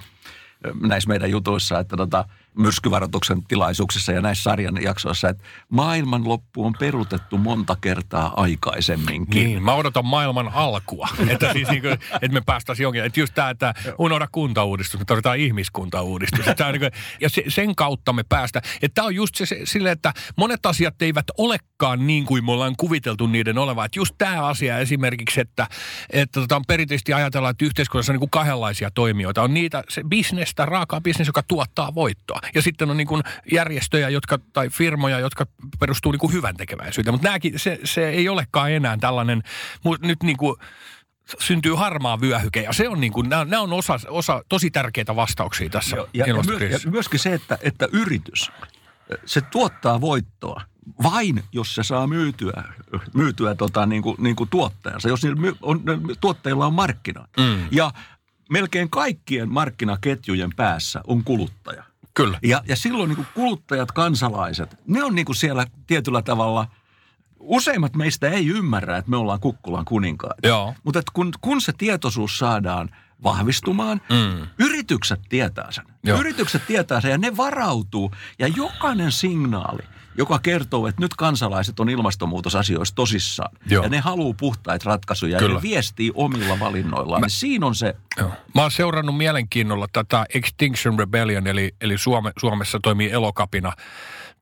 näissä meidän jutuissa, että tota, myrskyvaroituksen tilaisuuksissa ja näissä sarjan jaksoissa, että maailman loppu on perutettu monta kertaa aikaisemminkin. Niin, mä odotan maailman alkua, että, siis niin kuin, että me päästäisiin jonkin, että just tämä, että unohda kuntauudistus, me tarvitaan ihmiskuntauudistus. Että niin kuin, ja se, sen kautta me päästään. Että tämä on just se, se sille, että monet asiat eivät olekaan niin kuin me ollaan kuviteltu niiden olevan. Että just tämä asia esimerkiksi, että, että tota, on perinteisesti ajatellaan, että yhteiskunnassa on niin kuin kahdenlaisia toimijoita. On niitä, se bisnestä, raakaa bisnes, joka tuottaa voittoa. Ja sitten on niin kuin järjestöjä jotka, tai firmoja, jotka perustuu niin kuin hyvän tekeväisyyteen. Mutta se, se ei olekaan enää tällainen, nyt niin kuin syntyy harmaa vyöhyke. Ja se on niin kuin, nämä, nämä on osa, osa tosi tärkeitä vastauksia tässä ja, ja, ja, ja myöskin se, että, että yritys, se tuottaa voittoa vain, jos se saa myytyä, myytyä tota, niin kuin, niin kuin tuottajansa, jos niillä on, tuotteilla on markkinat. Mm. Ja melkein kaikkien markkinaketjujen päässä on kuluttaja. Kyllä. Ja, ja silloin niin kuin kuluttajat, kansalaiset, ne on niin kuin siellä tietyllä tavalla – useimmat meistä ei ymmärrä, että me ollaan kukkulan kuninkaat. Joo. Mutta kun, kun se tietoisuus saadaan vahvistumaan, mm. yritykset tietää sen. Joo. Yritykset tietää sen ja ne varautuu. Ja jokainen signaali – joka kertoo, että nyt kansalaiset on ilmastonmuutosasioissa tosissaan. Joo. Ja ne haluaa puhtaita ratkaisuja Kyllä. ja ne viestii omilla valinnoillaan. Mä, niin siinä on se. Joo. Mä oon seurannut mielenkiinnolla tätä Extinction Rebellion, eli, eli Suome, Suomessa toimii elokapina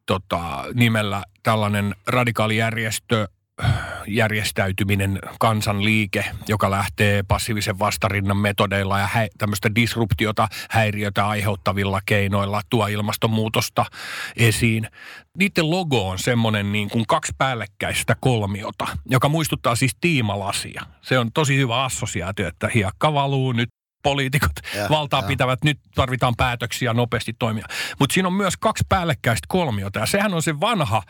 tota, nimellä tällainen radikaalijärjestö, järjestäytyminen, kansanliike, joka lähtee passiivisen vastarinnan metodeilla ja hä- tämmöistä disruptiota, häiriötä aiheuttavilla keinoilla tuo ilmastonmuutosta esiin. Niiden logo on semmoinen niin kuin kaksi päällekkäistä kolmiota, joka muistuttaa siis tiimalasia. Se on tosi hyvä assosiaatio, että hiekka valuu nyt poliitikot ja, valtaa ja. pitävät, nyt tarvitaan päätöksiä nopeasti toimia. Mutta siinä on myös kaksi päällekkäistä kolmiota ja sehän on se vanha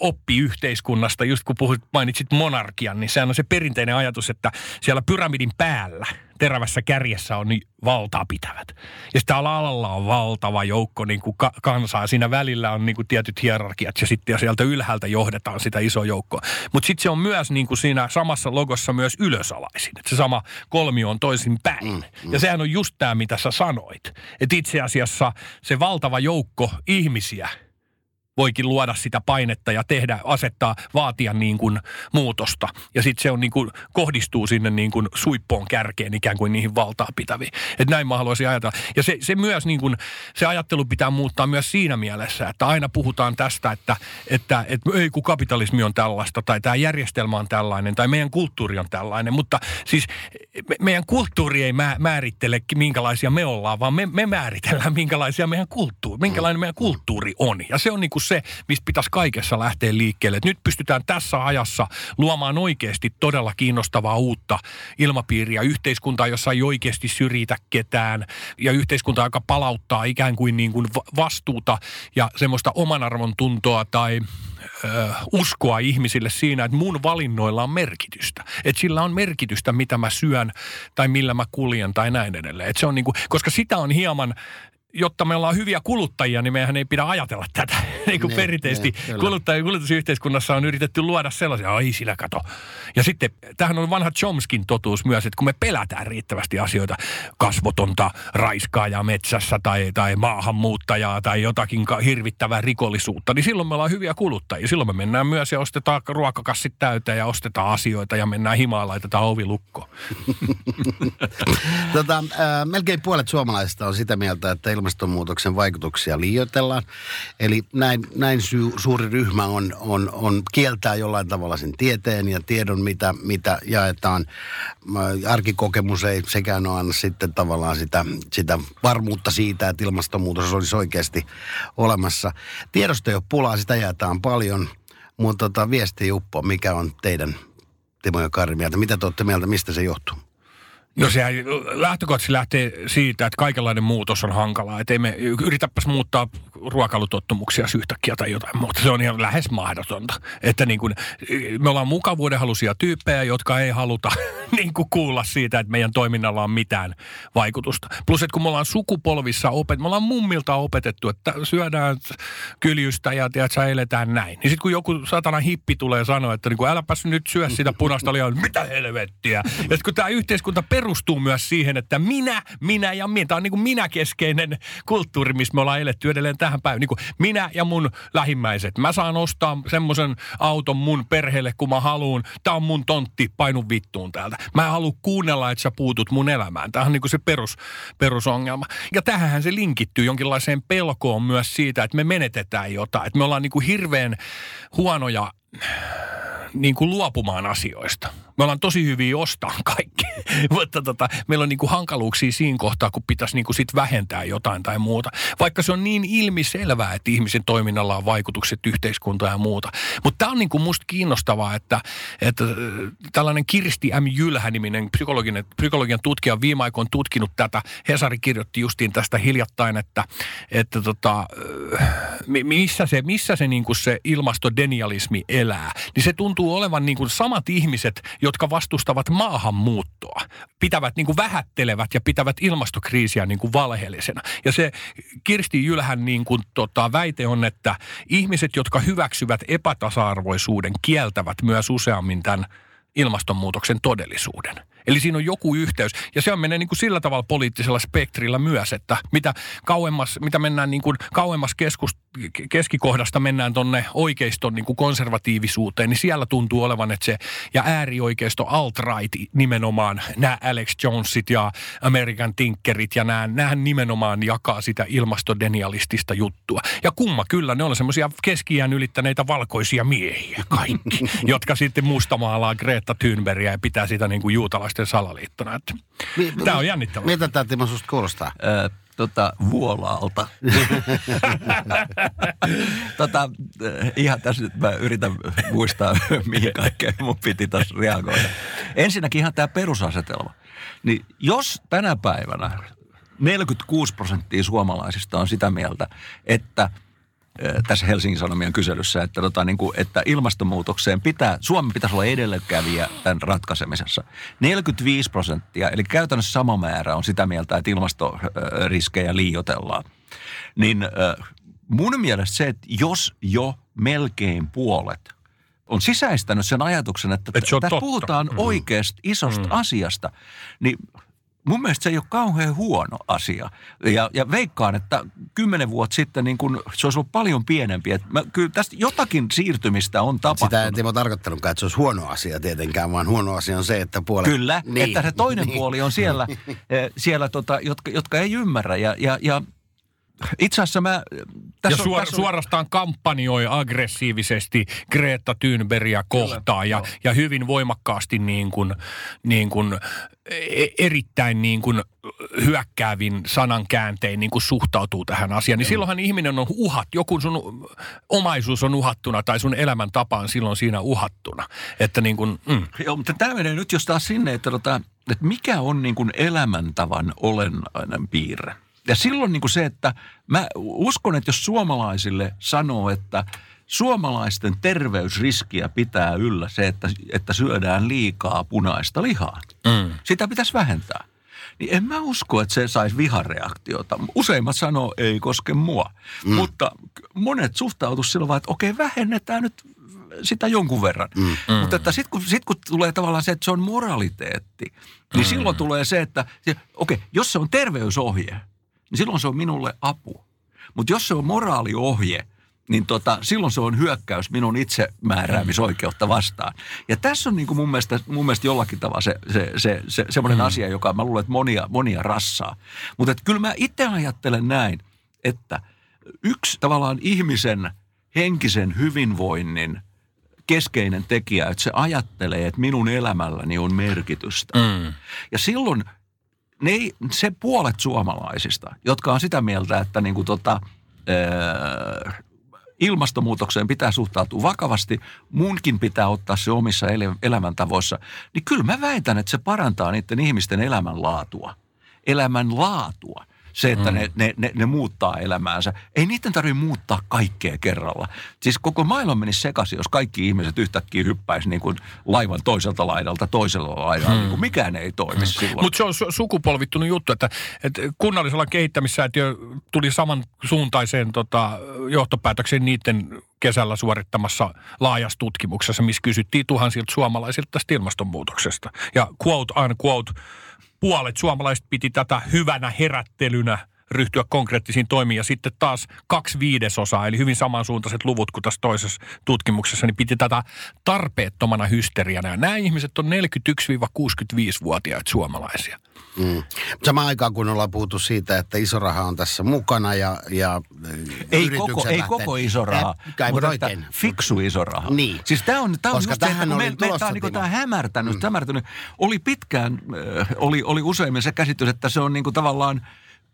oppi yhteiskunnasta, just kun puhuit, mainitsit monarkian, niin sehän on se perinteinen ajatus, että siellä pyramidin päällä – terävässä kärjessä on niin valtaa pitävät. Ja sitten alalla on valtava joukko niin kuin ka- kansaa. Siinä välillä on niin kuin tietyt hierarkiat ja sitten ja sieltä ylhäältä johdetaan sitä iso joukkoa. Mutta sitten se on myös niin kuin siinä samassa logossa myös ylösalaisin. Et se sama kolmio on toisin päin. Mm, mm. Ja sehän on just tämä, mitä sä sanoit. Että itse asiassa se valtava joukko ihmisiä – voikin luoda sitä painetta ja tehdä, asettaa, vaatia niin kuin muutosta. Ja sitten se on niin kuin, kohdistuu sinne niin kuin suippoon kärkeen ikään kuin niihin valtaa pitäviin. Että näin mä haluaisin ajatella. Ja se, se myös niin kuin, se ajattelu pitää muuttaa myös siinä mielessä, että aina puhutaan tästä, että, että, että ei kun kapitalismi on tällaista tai tämä järjestelmä on tällainen tai meidän kulttuuri on tällainen. Mutta siis me, meidän kulttuuri ei määrittele, minkälaisia me ollaan, vaan me, me määritellään, minkälaisia meidän kulttuuri, minkälainen meidän kulttuuri on. Ja se on niin kuin se, mistä pitäisi kaikessa lähteä liikkeelle. Et nyt pystytään tässä ajassa luomaan oikeasti todella kiinnostavaa uutta ilmapiiriä, yhteiskuntaa, jossa ei oikeasti syrjitä ketään ja yhteiskunta, joka palauttaa ikään kuin, niin kuin vastuuta ja semmoista omanarvon tuntoa tai ö, uskoa ihmisille siinä, että mun valinnoilla on merkitystä. Että sillä on merkitystä, mitä mä syön tai millä mä kuljen tai näin edelleen. Et se on niin kuin, koska sitä on hieman jotta me ollaan hyviä kuluttajia, niin meidän ei pidä ajatella tätä. niin kuin ne, perinteisesti ne, kuluttaja, kulutusyhteiskunnassa on yritetty luoda sellaisia, ai sillä kato. Ja sitten tähän on vanha Chomskin totuus myös, että kun me pelätään riittävästi asioita, kasvotonta raiskaajaa metsässä tai, tai maahanmuuttajaa tai jotakin hirvittävää rikollisuutta, niin silloin me ollaan hyviä kuluttajia. Silloin me mennään myös ja ostetaan ruokakassit täyteen ja ostetaan asioita ja mennään himaan ja laitetaan ovi lukko. tota, äh, melkein puolet suomalaisista on sitä mieltä, että ilmastonmuutoksen vaikutuksia liioitellaan. Eli näin, näin sy- suuri ryhmä on, on, on kieltää jollain tavalla sen tieteen ja tiedon, mitä, mitä jaetaan. Arkikokemus ei sekään ole anna sitten tavallaan sitä, sitä varmuutta siitä, että ilmastonmuutos olisi oikeasti olemassa. Tiedosta ei ole pulaa, sitä jaetaan paljon, mutta tota, viesti Juppo, mikä on teidän Timo ja Kari mieltä? Mitä te olette mieltä, mistä se johtuu? No sehän lähtökohtaisesti lähtee siitä, että kaikenlainen muutos on hankalaa. Että me yritäpäs muuttaa ruokailutottumuksia yhtäkkiä tai jotain muuta. Se on ihan lähes mahdotonta. Että niin kuin, me ollaan mukavuudenhaluisia tyyppejä, jotka ei haluta niin kuin kuulla siitä, että meidän toiminnalla on mitään vaikutusta. Plus, että kun me ollaan sukupolvissa opet, me ollaan mummilta opetettu, että syödään kyljystä ja tiedät, eletään näin. Niin sitten kun joku satana hippi tulee sanoa, että niin kuin, äläpäs nyt syö sitä punaista lihaa, mitä helvettiä. Ja sitten kun tämä yhteiskunta perustuu myös siihen, että minä, minä ja minä. Tämä on niin kuin minä-keskeinen kulttuuri, missä me ollaan eletty edelleen tähän päivään. Niin kuin minä ja mun lähimmäiset. Mä saan ostaa semmoisen auton mun perheelle, kun mä haluun. Tämä on mun tontti, painu vittuun täältä. Mä en halua kuunnella, että sä puutut mun elämään. Tämä on niin kuin se perus, perusongelma. Ja tähän se linkittyy jonkinlaiseen pelkoon myös siitä, että me menetetään jotain. Että me ollaan niin kuin hirveän huonoja niin kuin luopumaan asioista. Me ollaan tosi hyviä ostaa kaikki, mutta tota, meillä on niin kuin hankaluuksia siinä kohtaa, kun pitäisi niin kuin sit vähentää jotain tai muuta. Vaikka se on niin ilmiselvää, että ihmisen toiminnalla on vaikutukset yhteiskuntaan ja muuta. Mutta tämä on niin kuin musta kiinnostavaa, että, että äh, tällainen Kirsti M. Jylhä-niminen psykologinen, psykologian tutkija viime aikoina tutkinut tätä. Hesari kirjoitti justiin tästä hiljattain, että, että tota, äh, missä se, missä se, niin kuin se ilmastodenialismi elää. Niin se tuntuu olevan niin kuin samat ihmiset, jotka vastustavat maahanmuuttoa, pitävät niin kuin vähättelevät ja pitävät ilmastokriisiä niin kuin valheellisena. Ja se Kirsti Jylhän niin kuin tota, väite on, että ihmiset, jotka hyväksyvät epätasa-arvoisuuden, kieltävät myös useammin tämän ilmastonmuutoksen todellisuuden. Eli siinä on joku yhteys. Ja se on menee niin kuin sillä tavalla poliittisella spektrillä myös, että mitä kauemmas, mitä mennään niin kuin kauemmas keskus, keskikohdasta mennään tonne oikeiston niin kuin konservatiivisuuteen, niin siellä tuntuu olevan, että se, ja äärioikeisto alt-right nimenomaan, nämä Alex Jonesit ja American Tinkerit ja nämä, nämä nimenomaan jakaa sitä ilmastodenialistista juttua. Ja kumma kyllä, ne on semmoisia keskiään ylittäneitä valkoisia miehiä kaikki, jotka sitten mustamaalaa Greta Thunbergia ja pitää sitä niin kuin juutalaisten salaliittona. Että, mi, tämä on jännittävää. Mitä tämä Timo susta kuulostaa? Ö, tota, vuolaalta. tota, ihan tässä nyt mä yritän muistaa, mihin kaikkeen mun piti tässä reagoida. Ensinnäkin ihan tämä perusasetelma. Niin jos tänä päivänä 46 prosenttia suomalaisista on sitä mieltä, että tässä Helsingin Sanomien kyselyssä, että, tota, niin kuin, että ilmastonmuutokseen pitää, Suomen pitäisi olla edelläkävijä tämän ratkaisemisessa. 45 prosenttia, eli käytännössä sama määrä on sitä mieltä, että ilmastoriskejä liiotellaan. Niin mun mielestä se, että jos jo melkein puolet on sisäistänyt sen ajatuksen, että Et tässä puhutaan mm. oikeasta isosta mm. asiasta, niin mun mielestä se ei ole kauhean huono asia. Ja, ja veikkaan, että kymmenen vuotta sitten niin kun se olisi ollut paljon pienempi. Et mä, kyllä tästä jotakin siirtymistä on tapahtunut. Sitä ei Timo tarkoittanutkaan, että se olisi huono asia tietenkään, vaan huono asia on se, että puolet... Kyllä, niin. että se toinen niin. puoli on siellä, eh, siellä tota, jotka, jotka ei ymmärrä. Ja, ja, ja itse asiassa mä... ja on- suor, on- suorastaan kampanjoi aggressiivisesti Greta Thunbergia kohtaan ja, ja hyvin voimakkaasti niin kuin, niin kuin, e- erittäin niin kuin hyökkäävin sanankääntein niin kuin suhtautuu tähän asiaan, niin silloinhan ihminen on uhat, joku sun omaisuus on uhattuna tai sun elämäntapa on silloin siinä uhattuna. Että niin kuin, mm. Joo, mutta tämä menee nyt jos taas sinne, että, tota, että mikä on niin kuin elämäntavan olennainen piirre. Ja silloin niin kuin se, että mä uskon, että jos suomalaisille sanoo, että suomalaisten terveysriskiä pitää yllä se, että, että syödään liikaa punaista lihaa. Mm. Sitä pitäisi vähentää. Niin en mä usko, että se saisi vihareaktiota. Useimmat sanoo, ei koske mua. Mm. Mutta monet suhtautuu silloin vaan, että okei, vähennetään nyt sitä jonkun verran. Mm. Mutta että sitten kun, sit kun tulee tavallaan se, että se on moraliteetti, niin mm. silloin tulee se, että okei, jos se on terveysohje, niin silloin se on minulle apu. Mutta jos se on moraaliohje, niin tota, silloin se on hyökkäys minun itsemääräämisoikeutta vastaan. Ja tässä on niin kuin mun, mielestä, mun mielestä jollakin tavalla se, se, se, se, semmoinen mm. asia, joka mä luulen, että monia, monia rassaa. Mutta kyllä mä itse ajattelen näin, että yksi tavallaan ihmisen henkisen hyvinvoinnin keskeinen tekijä, että se ajattelee, että minun elämälläni on merkitystä. Mm. Ja silloin ne, ei- se puolet suomalaisista, jotka on sitä mieltä, että niin kuin tota, ää, ilmastonmuutokseen pitää suhtautua vakavasti, munkin pitää ottaa se omissa elämäntavoissa, niin kyllä mä väitän, että se parantaa niiden ihmisten elämänlaatua. Elämänlaatua. Se, että mm. ne, ne, ne, ne muuttaa elämäänsä. Ei niiden tarvitse muuttaa kaikkea kerralla. Siis koko maailma menisi sekaisin, jos kaikki ihmiset yhtäkkiä hyppäisi niin kuin laivan toiselta laidalta toisella laidalla. Mm. Niin kuin mikään ei toimi mm. silloin. Mutta se on su- sukupolvittunut juttu, että, että kunnallisella kehittämissäätiö tuli samansuuntaiseen tota, johtopäätökseen niiden kesällä suorittamassa laajassa tutkimuksessa, missä kysyttiin tuhansilta suomalaisilta tästä ilmastonmuutoksesta. Ja quote unquote, puolet suomalaiset piti tätä hyvänä herättelynä ryhtyä konkreettisiin toimiin. Ja sitten taas kaksi viidesosaa, eli hyvin samansuuntaiset luvut kuin tässä toisessa tutkimuksessa, niin piti tätä tarpeettomana hysteriana. Ja nämä ihmiset on 41-65-vuotiaita suomalaisia. Mm. Samaan aikaan, kun ollaan puhuttu siitä, että iso raha on tässä mukana ja, ja Ei yritykset koko, ei koko iso raha, Äh, kai mutta että fiksu iso raha. Niin. Siis tämä on, tää on Koska just se, että tähän kun oli me, me, tulossa, tämä on, niin Timo. tämä hämärtänyt, mm. hämärtänyt. Oli pitkään, äh, oli, oli useimmin se käsitys, että se on niin kuin tavallaan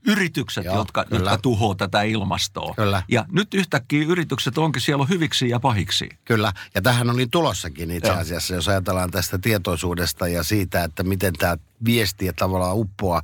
yritykset, Joo, jotka, kyllä. jotka tuhoaa tätä ilmastoa. Kyllä. Ja nyt yhtäkkiä yritykset onkin siellä hyviksi ja pahiksi. Kyllä, ja tähän oli tulossakin itse Joo. asiassa, jos ajatellaan tästä tietoisuudesta ja siitä, että miten tämä viestiä tavallaan uppoaa,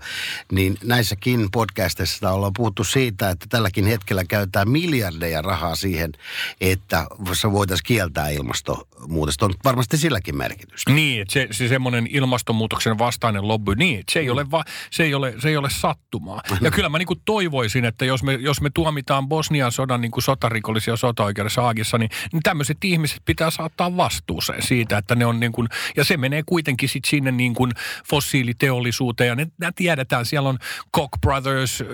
niin näissäkin podcasteissa ollaan puhuttu siitä, että tälläkin hetkellä käytetään miljardeja rahaa siihen, että se voitaisiin kieltää ilmastonmuutosta. On varmasti silläkin merkitystä. Niin, että se, se semmoinen ilmastonmuutoksen vastainen lobby, niin, se ei, ole va, se ei, ole, se ei ole sattumaa. Ja kyllä mä niin kuin toivoisin, että jos me, jos me tuomitaan Bosnian sodan niin kuin sotarikollisia sotaoikeudessa Haagissa, niin, niin tämmöiset ihmiset pitää saattaa vastuuseen siitä, että ne on niin kuin, ja se menee kuitenkin sitten sinne niin kuin fossiiliteollisuuteen, ja ne, ne tiedetään, siellä on Koch Brothers, äh,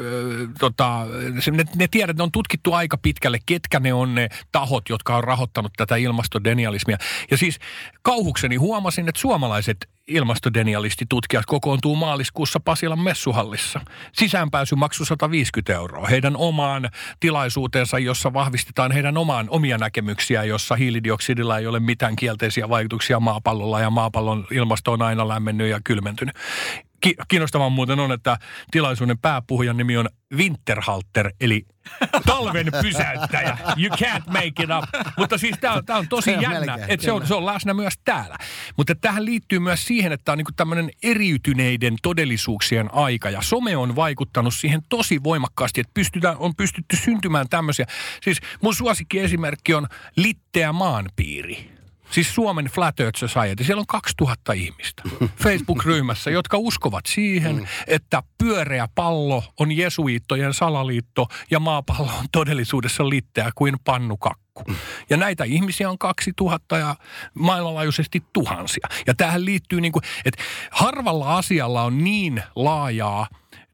tota, ne, ne tiedät, ne on tutkittu aika pitkälle, ketkä ne on ne tahot, jotka on rahoittanut tätä ilmastodenialismia. Ja siis kauhukseni huomasin, että suomalaiset ilmastodenialistitutkijat kokoontuu maaliskuussa Pasilan messuhallissa. Sisäänpääsy maksoi 150 euroa heidän omaan tilaisuuteensa, jossa vahvistetaan heidän omaan omia näkemyksiä, jossa hiilidioksidilla ei ole mitään kielteisiä vaikutuksia maapallolla ja maapallon ilmasto on aina lämmennyt ja kylmentynyt. Ki- kiinnostavaa muuten on, että tilaisuuden pääpuhujan nimi on Winterhalter, eli talven pysäyttäjä. You can't make it up. Mutta siis tämä on, tää on tosi Se on jännä, melkein, että se on, se on läsnä myös täällä. Mutta tähän liittyy myös siihen, että tämä on niinku tämmöinen eriytyneiden todellisuuksien aika. Ja some on vaikuttanut siihen tosi voimakkaasti, että pystytään, on pystytty syntymään tämmöisiä. Siis mun suosikki esimerkki on Litteä maanpiiri. Siis Suomen Flat Earth Society, siellä on 2000 ihmistä Facebook-ryhmässä, jotka uskovat siihen, että pyöreä pallo on jesuiittojen salaliitto ja maapallo on todellisuudessa litteä kuin pannukakku. Ja näitä ihmisiä on 2000 ja maailmanlaajuisesti tuhansia. Ja tähän liittyy niin kuin, että harvalla asialla on niin laajaa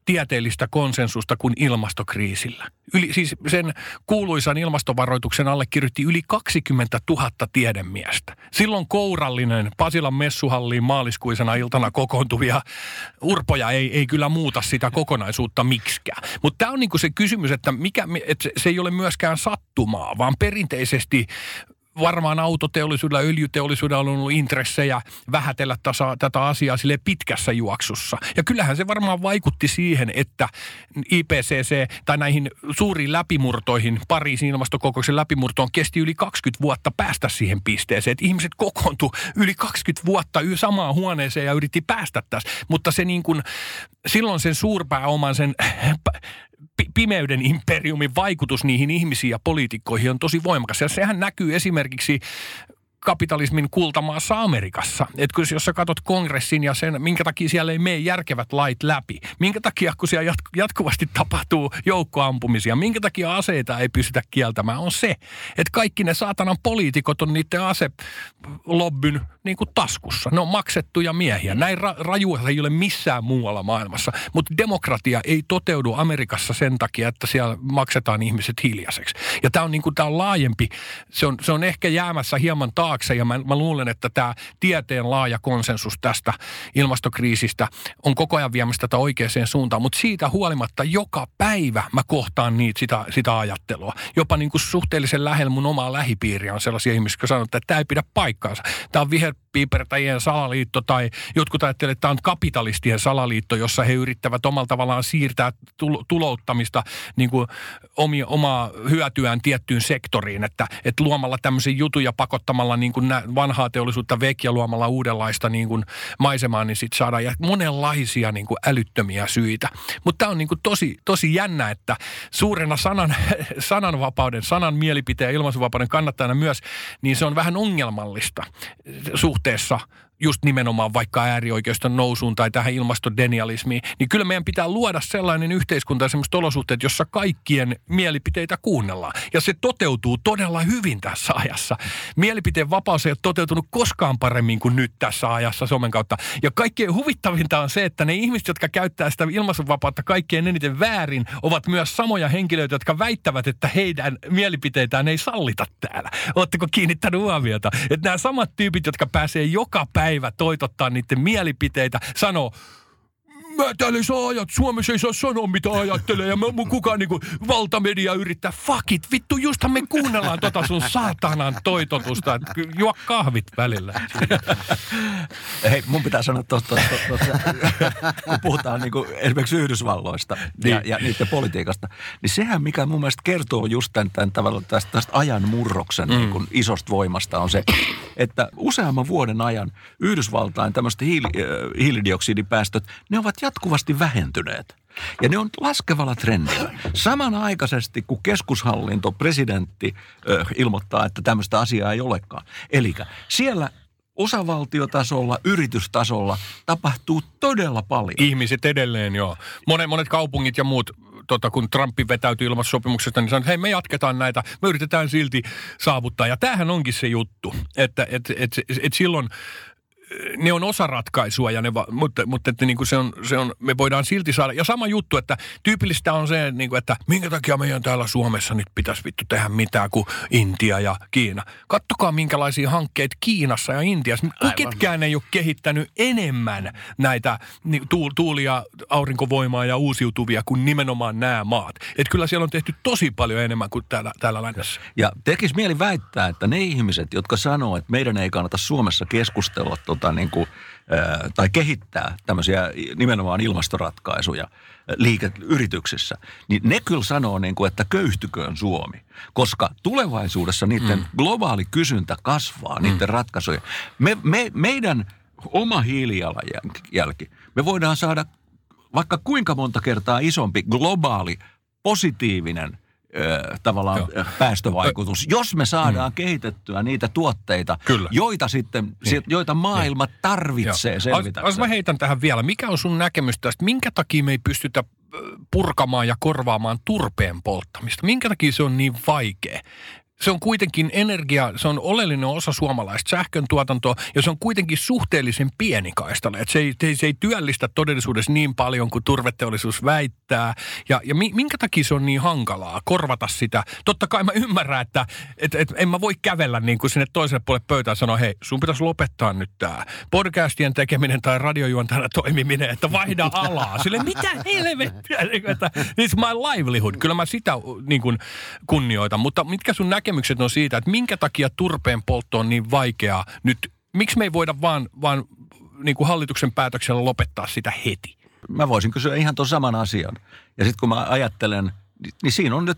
tieteellistä konsensusta kuin ilmastokriisillä. Yli, siis sen kuuluisan ilmastovaroituksen allekirjoitti yli 20 000 tiedemiestä. Silloin kourallinen Pasilan messuhalliin maaliskuisena iltana kokoontuvia urpoja ei, ei kyllä muuta sitä kokonaisuutta miksikään. Mutta tämä on niinku se kysymys, että, mikä, että se, se ei ole myöskään sattumaa, vaan perinteisesti varmaan autoteollisuudella, öljyteollisuudella on ollut intressejä vähätellä tasa, tätä asiaa sille pitkässä juoksussa. Ja kyllähän se varmaan vaikutti siihen, että IPCC tai näihin suuriin läpimurtoihin, Pariisin ilmastokokouksen läpimurtoon kesti yli 20 vuotta päästä siihen pisteeseen. Että ihmiset kokoontu yli 20 vuotta samaan huoneeseen ja yritti päästä tässä. Mutta se niin kuin, silloin sen suurpääoman, sen pimeyden imperiumin vaikutus niihin ihmisiin ja poliitikkoihin on tosi voimakas. Ja sehän näkyy esimerkiksi kapitalismin kultamaassa Amerikassa. Että kun jos sä katsot kongressin ja sen, minkä takia siellä ei mene järkevät lait läpi, minkä takia kun siellä jat- jatkuvasti tapahtuu joukkoampumisia, minkä takia aseita ei pystytä kieltämään, on se, että kaikki ne saatanan poliitikot on niiden aselobbyn niin kuin taskussa. Ne on maksettuja miehiä. Näin ra- rajua ei ole missään muualla maailmassa. Mutta demokratia ei toteudu Amerikassa sen takia, että siellä maksetaan ihmiset hiljaiseksi. Ja tämä on, niin on laajempi, se on, se on ehkä jäämässä hieman taakse ja mä, mä luulen, että tämä tieteen laaja konsensus tästä ilmastokriisistä on koko ajan viemässä tätä oikeaan suuntaan. Mutta siitä huolimatta joka päivä mä kohtaan niitä sitä, sitä ajattelua. Jopa niin kuin suhteellisen lähellä mun omaa lähipiiriä on sellaisia ihmisiä, jotka sanoo, että tämä ei pidä paikkaansa. Tämä on viherpiipertäjien salaliitto tai jotkut ajattelevat, että tämä on kapitalistien salaliitto, jossa he yrittävät omalla tavallaan siirtää tul- tulouttamista niin kuin omia, omaa hyötyään tiettyyn sektoriin, että, että luomalla tämmöisen jutun ja pakottamalla niin kuin vanhaa teollisuutta vek ja luomalla uudenlaista niin kuin maisemaa, niin sitten saadaan ja monenlaisia niin kuin älyttömiä syitä. Mutta tämä on niin kuin tosi, tosi jännä, että suurena sanan, sananvapauden, sanan mielipiteen ja ilmaisuvapauden kannattajana myös, niin se on vähän ongelmallista suhteessa just nimenomaan vaikka äärioikeiston nousuun tai tähän ilmastodenialismiin, niin kyllä meidän pitää luoda sellainen yhteiskunta ja sellaiset olosuhteet, jossa kaikkien mielipiteitä kuunnellaan. Ja se toteutuu todella hyvin tässä ajassa. Mielipiteen vapaus ei ole toteutunut koskaan paremmin kuin nyt tässä ajassa somen kautta. Ja kaikkein huvittavinta on se, että ne ihmiset, jotka käyttää sitä ilmaisuvapautta kaikkein eniten väärin, ovat myös samoja henkilöitä, jotka väittävät, että heidän mielipiteitään ei sallita täällä. Oletteko kiinnittänyt huomiota? Että nämä samat tyypit, jotka pääsee joka päivä toitottaa niiden mielipiteitä, sanoo, mä täällä ei saa ajat, Suomessa ei saa sanoa mitä ajattelee ja mä, mun kukaan niinku valtamedia yrittää, fuck it, vittu justhan me kuunnellaan tota sun saatanan toitotusta, että juo kahvit välillä. Hei, mun pitää sanoa tuosta, kun puhutaan niin kuin esimerkiksi Yhdysvalloista ja, ja niiden politiikasta, niin sehän mikä mun mielestä kertoo just tämän, tämän tavalla tästä, tästä ajan murroksen mm. niin isosta voimasta on se, että useamman vuoden ajan Yhdysvaltain tämmöiset hiili, hiilidioksidipäästöt, ne ovat jatkuvasti vähentyneet. Ja ne on laskevalla trendillä. Samanaikaisesti, kun keskushallinto, presidentti ö, ilmoittaa, että tämmöistä asiaa ei olekaan. Eli siellä osavaltiotasolla, yritystasolla tapahtuu todella paljon. Ihmiset edelleen, joo. Monet, monet kaupungit ja muut, tota, kun Trumpi vetäytyi ilmastosopimuksesta, niin sanoi, että hei me jatketaan näitä, me yritetään silti saavuttaa. Ja tämähän onkin se juttu, että et, et, et, silloin ne on osa ratkaisua, ja ne va, mutta, mutta että niin kuin se on, se on, me voidaan silti saada. Ja sama juttu, että tyypillistä on se, niin kuin, että minkä takia meidän täällä Suomessa nyt pitäisi vittu tehdä mitään kuin Intia ja Kiina. Kattokaa minkälaisia hankkeita Kiinassa ja Intiassa. Aivan. Ketkään ei ole kehittänyt enemmän näitä niin, tuulia, aurinkovoimaa ja uusiutuvia kuin nimenomaan nämä maat. Että kyllä siellä on tehty tosi paljon enemmän kuin täällä, täällä lännessä. Ja tekisi mieli väittää, että ne ihmiset, jotka sanoo, että meidän ei kannata Suomessa keskustella tota, tota, niin kuin, tai kehittää tämmöisiä nimenomaan ilmastoratkaisuja liikeyrityksissä, niin ne kyllä sanoo, niin kuin, että köyhtyköön Suomi. Koska tulevaisuudessa niiden mm. globaali kysyntä kasvaa, niiden mm. ratkaisuja. Me, me, meidän oma hiilijalanjälki, me voidaan saada vaikka kuinka monta kertaa isompi globaali positiivinen tavallaan Joo. päästövaikutus, jos me saadaan mm. kehitettyä niitä tuotteita, Kyllä. joita sitten, niin. joita maailma niin. tarvitsee selvitäkseen. Jos mä heitän tähän vielä, mikä on sun näkemys tästä, minkä takia me ei pystytä purkamaan ja korvaamaan turpeen polttamista? Minkä takia se on niin vaikea? Se on kuitenkin energia, se on oleellinen osa suomalaista sähkön tuotantoa ja se on kuitenkin suhteellisen pienikaistalla. Että se, ei, se ei työllistä todellisuudessa niin paljon kuin turveteollisuus väittää. Ja, ja minkä takia se on niin hankalaa korvata sitä? Totta kai mä ymmärrän, että et, et, en mä voi kävellä niin kuin sinne toiselle puolelle pöytään ja sanoa, hei, sun pitäisi lopettaa nyt tämä podcastien tekeminen tai radiojuontana toimiminen, että vaihda alaa. Sille mitä helvettiä, että it's my livelihood. Kyllä mä sitä niin kuin kunnioitan, mutta mitkä sun näkemykset näkemykset on siitä, että minkä takia turpeen poltto on niin vaikeaa nyt. Miksi me ei voida vaan, vaan niin kuin hallituksen päätöksellä lopettaa sitä heti? Mä voisin kysyä ihan tuon saman asian. Ja sitten kun mä ajattelen, niin siinä on nyt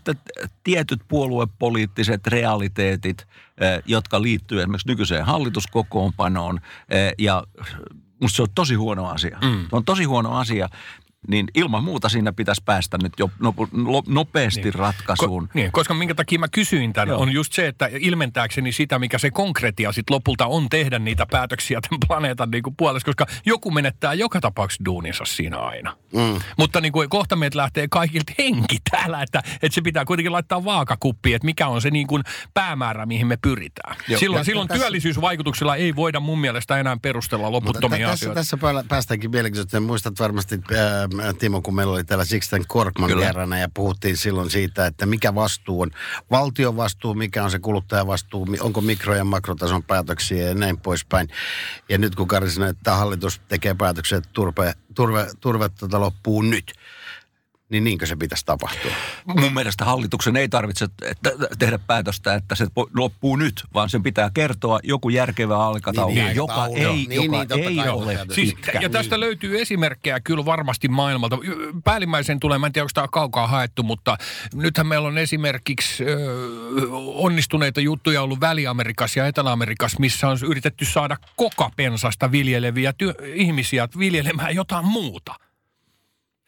tietyt puoluepoliittiset realiteetit, eh, jotka liittyy esimerkiksi nykyiseen hallituskokoonpanoon. Eh, ja musta se on tosi huono asia. Mm. Se on tosi huono asia niin ilman muuta siinä pitäisi päästä nyt jo nopeasti niin. ratkaisuun. Ko, niin, koska minkä takia mä kysyin tämän, Joo. on just se, että ilmentääkseni sitä, mikä se konkretia sitten lopulta on tehdä niitä päätöksiä tämän planeetan niin kuin puolesta, koska joku menettää joka tapauksessa duuninsa siinä aina. Mm. Mutta niin kuin kohta meiltä lähtee kaikilta henki täällä, että, että se pitää kuitenkin laittaa vaakakuppiin, että mikä on se niin kuin päämäärä, mihin me pyritään. Joo. Silloin, ja, silloin tässä, työllisyysvaikutuksilla ei voida mun mielestä enää perustella loputtomia tässä, asioita. Tässä päästäänkin mielenkiintoisesti, muistat varmasti äh, Timo, kun meillä oli täällä Sixten Korkman vierana ja puhuttiin silloin siitä, että mikä vastuu on. Valtion vastuu, mikä on se kuluttajavastuu, onko mikro- ja makrotason päätöksiä ja näin poispäin. Ja nyt kun Kari sanoi, että hallitus tekee päätökset, että turve, turve, turve tuota loppuu nyt – niin niinkö se pitäisi tapahtua? Mun mielestä hallituksen ei tarvitse tehdä päätöstä, että se loppuu nyt, vaan sen pitää kertoa joku järkevä aikataulu, niin, niin, joka ei, niin, joka niin, ei ole siis, Ja tästä löytyy esimerkkejä kyllä varmasti maailmalta. Päällimmäisen tulee, mä en tiedä, onko tämä kaukaa haettu, mutta nythän meillä on esimerkiksi ö, onnistuneita juttuja ollut Väli-Amerikassa ja Etelä-Amerikassa, missä on yritetty saada kokapensasta viljeleviä työ, ihmisiä viljelemään jotain muuta.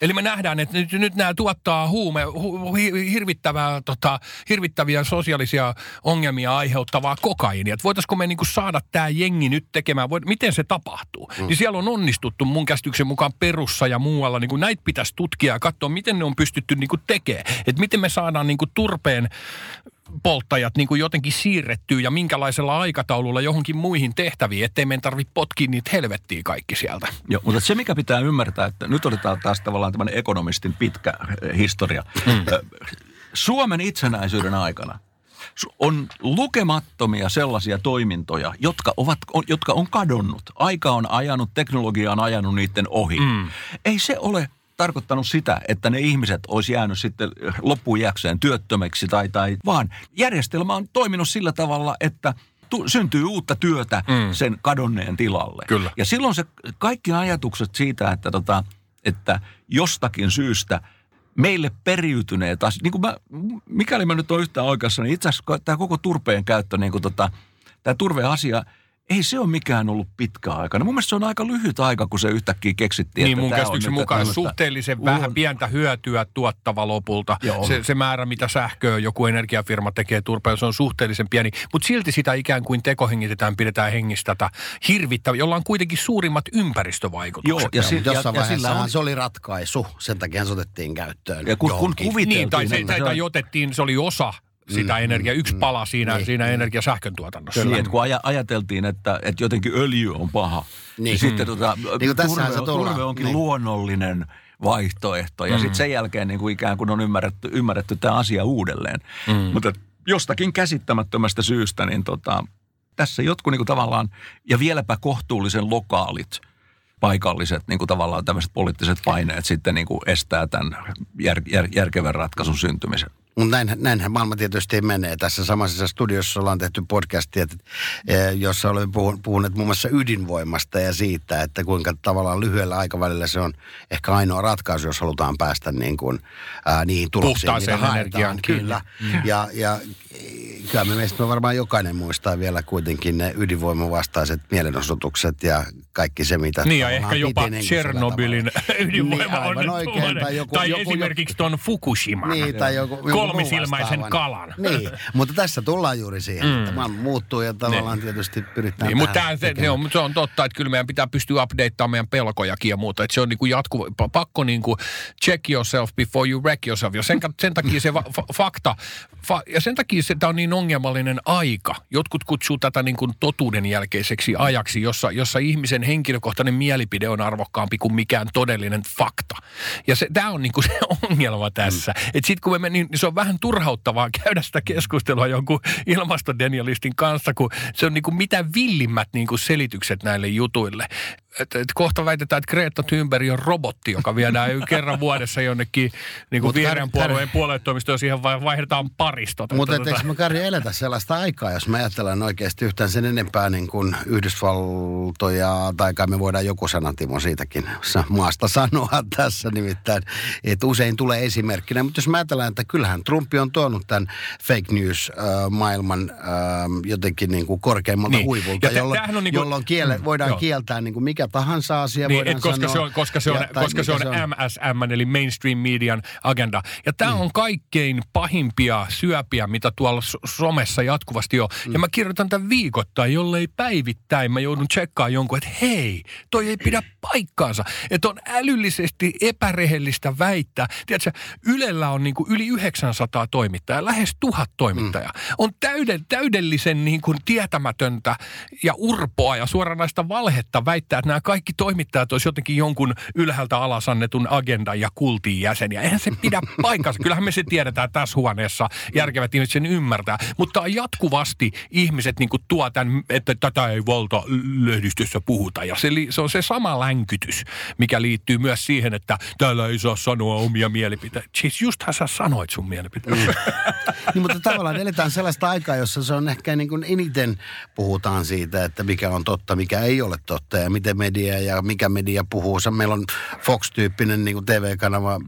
Eli me nähdään, että nyt, nyt nämä tuottaa huume, hu, hirvittävää, tota, hirvittäviä sosiaalisia ongelmia aiheuttavaa kokainia. Että voitaisiko me niinku saada tämä jengi nyt tekemään, voit, miten se tapahtuu? Mm. Niin siellä on onnistuttu mun käsityksen mukaan perussa ja muualla. Niinku näitä pitäisi tutkia ja katsoa, miten ne on pystytty niinku tekemään. Että miten me saadaan niinku turpeen polttajat niin kuin jotenkin siirrettyy ja minkälaisella aikataululla johonkin muihin tehtäviin, ettei meidän tarvitse potkia niitä helvettiä kaikki sieltä. Joo, mutta se mikä pitää ymmärtää, että nyt otetaan taas tavallaan tämmöinen ekonomistin pitkä eh, historia. Hmm. Suomen itsenäisyyden aikana on lukemattomia sellaisia toimintoja, jotka, ovat, jotka on kadonnut. Aika on ajanut, teknologia on ajanut niiden ohi. Mm. Ei se ole tarkoittanut sitä, että ne ihmiset olisi jäänyt sitten loppuun jäkseen työttömäksi tai, tai vaan järjestelmä on toiminut sillä tavalla, että tu- syntyy uutta työtä mm. sen kadonneen tilalle. Kyllä. Ja silloin se kaikki ajatukset siitä, että, tota, että jostakin syystä meille periytyneet asiat, niin kuin mä, mikäli mä nyt olen yhtään oikeassa, niin itse asiassa tämä koko turpeen käyttö, niin kuin tota, tämä turveasia – ei se ole mikään ollut pitkä aika. No mun mielestä se on aika lyhyt aika, kun se yhtäkkiä keksittiin. Niin mun käsityksen mukaan suhteellisen vähän vähän pientä hyötyä tuottava lopulta. Se, se määrä, mitä sähköä joku energiafirma tekee turpeella, se on suhteellisen pieni. Mutta silti sitä ikään kuin tekohengitetään, pidetään hengistä tätä hirvittävää, jolla on kuitenkin suurimmat ympäristövaikutukset. Joo, ja, si- jossain ja, vaiheessa on... se oli ratkaisu. Sen takia se otettiin käyttöön. Ja kun, kun kuviteltiin... Niin, tai, se, tai, tai otettiin, se oli osa sitä mm, energiaa, yksi mm, pala siinä, niin, siinä niin. energiasähkön tuotannossa. Niin, että kun aj- ajateltiin, että, että jotenkin öljy on paha, niin, niin sitten mm. tota, niin turve, turve onkin niin. luonnollinen vaihtoehto. Ja mm. sitten sen jälkeen niin kuin ikään kuin on ymmärretty, ymmärretty tämä asia uudelleen. Mm. Mutta jostakin käsittämättömästä syystä, niin tota, tässä jotkut niin kuin tavallaan, ja vieläpä kohtuullisen lokaalit – paikalliset niin kuin tavallaan tämmöiset poliittiset paineet sitten niin kuin estää tämän jär, jär, järkevän ratkaisun syntymisen. Mutta näin, näinhän maailma tietysti menee. Tässä samassa studiossa ollaan tehty podcastia, että, eh, jossa olemme puhuneet muun muassa ydinvoimasta ja siitä, että kuinka tavallaan lyhyellä aikavälillä se on ehkä ainoa ratkaisu, jos halutaan päästä niin kuin, ää, niihin tuloksiin, Puhtaaseen energiaan. Kyllä. Mm. Ja, ja kyllä me meistä me varmaan jokainen muistaa vielä kuitenkin ne ydinvoimavastaiset mielenosoitukset ja kaikki se, mitä... Niin ja ehkä jopa niin Tchernobylin ydinvoima niin, oikein, tai, joku, tai joku, esimerkiksi tuon Fukushiman niin, tai joku, joku kolmisilmäisen kalan. Niin, mutta tässä tullaan juuri siihen, mm. että maailma muuttuu ja tavallaan niin. tietysti pyritään niin, mutta se, se, on, se on totta, että kyllä meidän pitää pystyä updateamaan meidän pelkojakin ja muuta. Että se on niin kuin jatkuva, pakko niin kuin check yourself before you wreck yourself. Ja sen, sen takia se va, fa, fakta, fa, ja sen takia se on niin ongelmallinen aika. Jotkut kutsuu tätä niin kuin totuuden jälkeiseksi ajaksi, jossa, jossa ihmisen henkilökohtainen mielipide on arvokkaampi kuin mikään todellinen fakta. Ja tämä on niin kuin se ongelma tässä. Mm. Että sitten kun me, niin se on vähän turhauttavaa käydä sitä keskustelua jonkun ilmastodenialistin kanssa, kun se on niin kuin mitä villimmät niin kuin selitykset näille jutuille että, että kohta väitetään, että Greta Thunberg on robotti, joka viedään kerran vuodessa jonnekin niin kuin vihreän puolueen puoluetoimistoon, siihen vaihdetaan parista. Mutta tota... eikö me Kari eletä sellaista aikaa, jos me ajatellaan oikeasti yhtään sen enempää niin kuin Yhdysvaltoja, tai kai me voidaan joku sana Timo siitäkin maasta sanoa tässä nimittäin, että usein tulee esimerkkinä. Mutta jos me ajatellaan, että kyllähän Trumpi on tuonut tämän fake news-maailman äh, äh, jotenkin niin kuin korkeimmalta niin. huivulta, jolloin, niin kuin, jolloin kiele, mm, voidaan joo. kieltää niin kuin mikä tahansa asia niin, et koska, sanoa, se on, koska se on, ja, koska se on, se on MSM, eli mainstream median agenda. Ja tämä mm. on kaikkein pahimpia syöpiä, mitä tuolla somessa jatkuvasti on. Mm. Ja mä kirjoitan tämän viikoittain, jollei päivittäin mä joudun tsekkaamaan jonkun, että hei, toi ei pidä paikkaansa. Että on älyllisesti epärehellistä väittää. Tiedätkö, Ylellä on niin kuin yli 900 toimittajaa, lähes tuhat toimittajaa. Mm. On täyden, täydellisen niin kuin tietämätöntä ja urpoa ja suoranaista valhetta väittää, että nämä kaikki toimittajat olisi jotenkin jonkun ylhäältä alas annetun agendan ja kultin jäseniä. Eihän se pidä paikkansa. Kyllähän me se tiedetään tässä huoneessa. Järkevät ihmiset sen ymmärtää. Mutta jatkuvasti ihmiset niin tuo tämän, että tätä ei valta lehdistössä puhuta. Ja se, se on se sama länkytys, mikä liittyy myös siihen, että täällä ei saa sanoa omia mielipiteitä. Siis justhan sä sanoit sun mielipiteitä. Mm. niin, mutta tavallaan eletään sellaista aikaa, jossa se on ehkä niin kuin eniten puhutaan siitä, että mikä on totta, mikä ei ole totta ja miten media ja mikä media puhuu. Meillä on Fox-tyyppinen niin kuin TV-kanava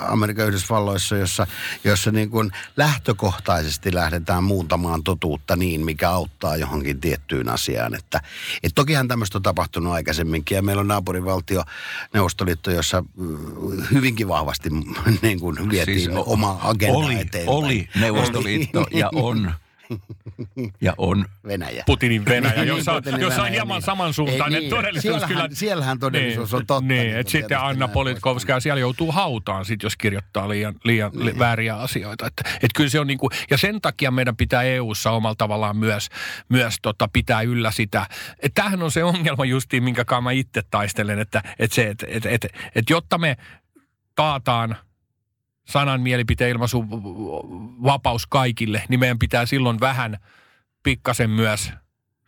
Amerikan Yhdysvalloissa, jossa, jossa niin kuin lähtökohtaisesti lähdetään muuntamaan totuutta niin, mikä auttaa johonkin tiettyyn asiaan. Että, et tokihan tämmöistä on tapahtunut aikaisemminkin ja meillä on naapurivaltio Neuvostoliitto, jossa hyvinkin vahvasti niin kuin vietiin siis oma agenda oli, eteenpäin. Oli Neuvostoliitto ja on ja on Venäjä. Putinin Venäjä, jossa, Putinin jossa on hieman niin. samansuuntainen niin, todellisuus. Siellähän, kyllä, siellähän todellisuus niin, on totta. Niin, niin että sitten Anna Politkovska siellä joutuu hautaan, sit, jos kirjoittaa liian, liian niin. li, vääriä asioita. Että, et kyllä se on niin kuin, ja sen takia meidän pitää EU-ssa omalla tavallaan myös, myös tota, pitää yllä sitä. Että tämähän on se ongelma justiin, minkä mä itse taistelen, että, että, se, että, että, että, että jotta me taataan – sanan mielipiteen ilmaisu vapaus kaikille, niin meidän pitää silloin vähän pikkasen myös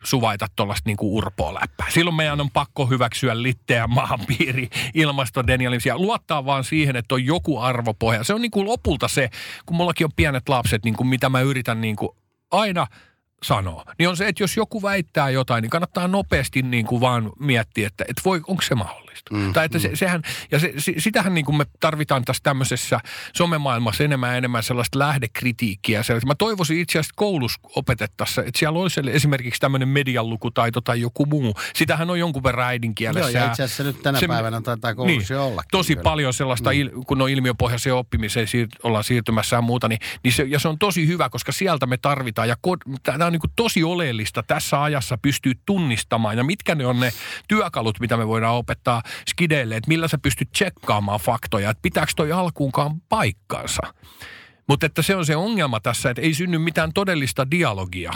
suvaita tuollaista niin urpoa läppää. Silloin meidän on pakko hyväksyä litteä maapiiri, ilmastodenialismia. Luottaa vaan siihen, että on joku arvopohja. Se on niin kuin lopulta se, kun mullakin on pienet lapset, niin kuin mitä mä yritän niin kuin aina – sanoo, niin on se, että jos joku väittää jotain, niin kannattaa nopeasti niin kuin vaan miettiä, että, että voi, onko se mahdollista. Mm, tai että mm. se, sehän, ja se, sitähän niin kuin me tarvitaan tässä tämmöisessä somemaailmassa enemmän ja enemmän sellaista lähdekritiikkiä. Sellaista. Mä toivoisin itse asiassa koulussa opetettaessa, että siellä olisi esimerkiksi tämmöinen medialukutaito tai joku muu. Sitähän on jonkun verran äidinkielessä. Joo, ja itse asiassa nyt tänä se, päivänä taitaa koulussa niin, olla. Tosi kyllä. paljon sellaista, mm. il, kun on ilmiöpohjaiseen oppimiseen siir, ollaan siirtymässä ja muuta, niin, niin se, ja se on tosi hyvä, koska sieltä me tarvitaan. Ja tämä on niin kuin tosi oleellista tässä ajassa pystyy tunnistamaan. Ja mitkä ne on ne työkalut, mitä me voidaan opettaa skideille, että millä sä pystyt tsekkaamaan faktoja, että pitääkö toi alkuunkaan paikkansa. Mutta että se on se ongelma tässä, että ei synny mitään todellista dialogia,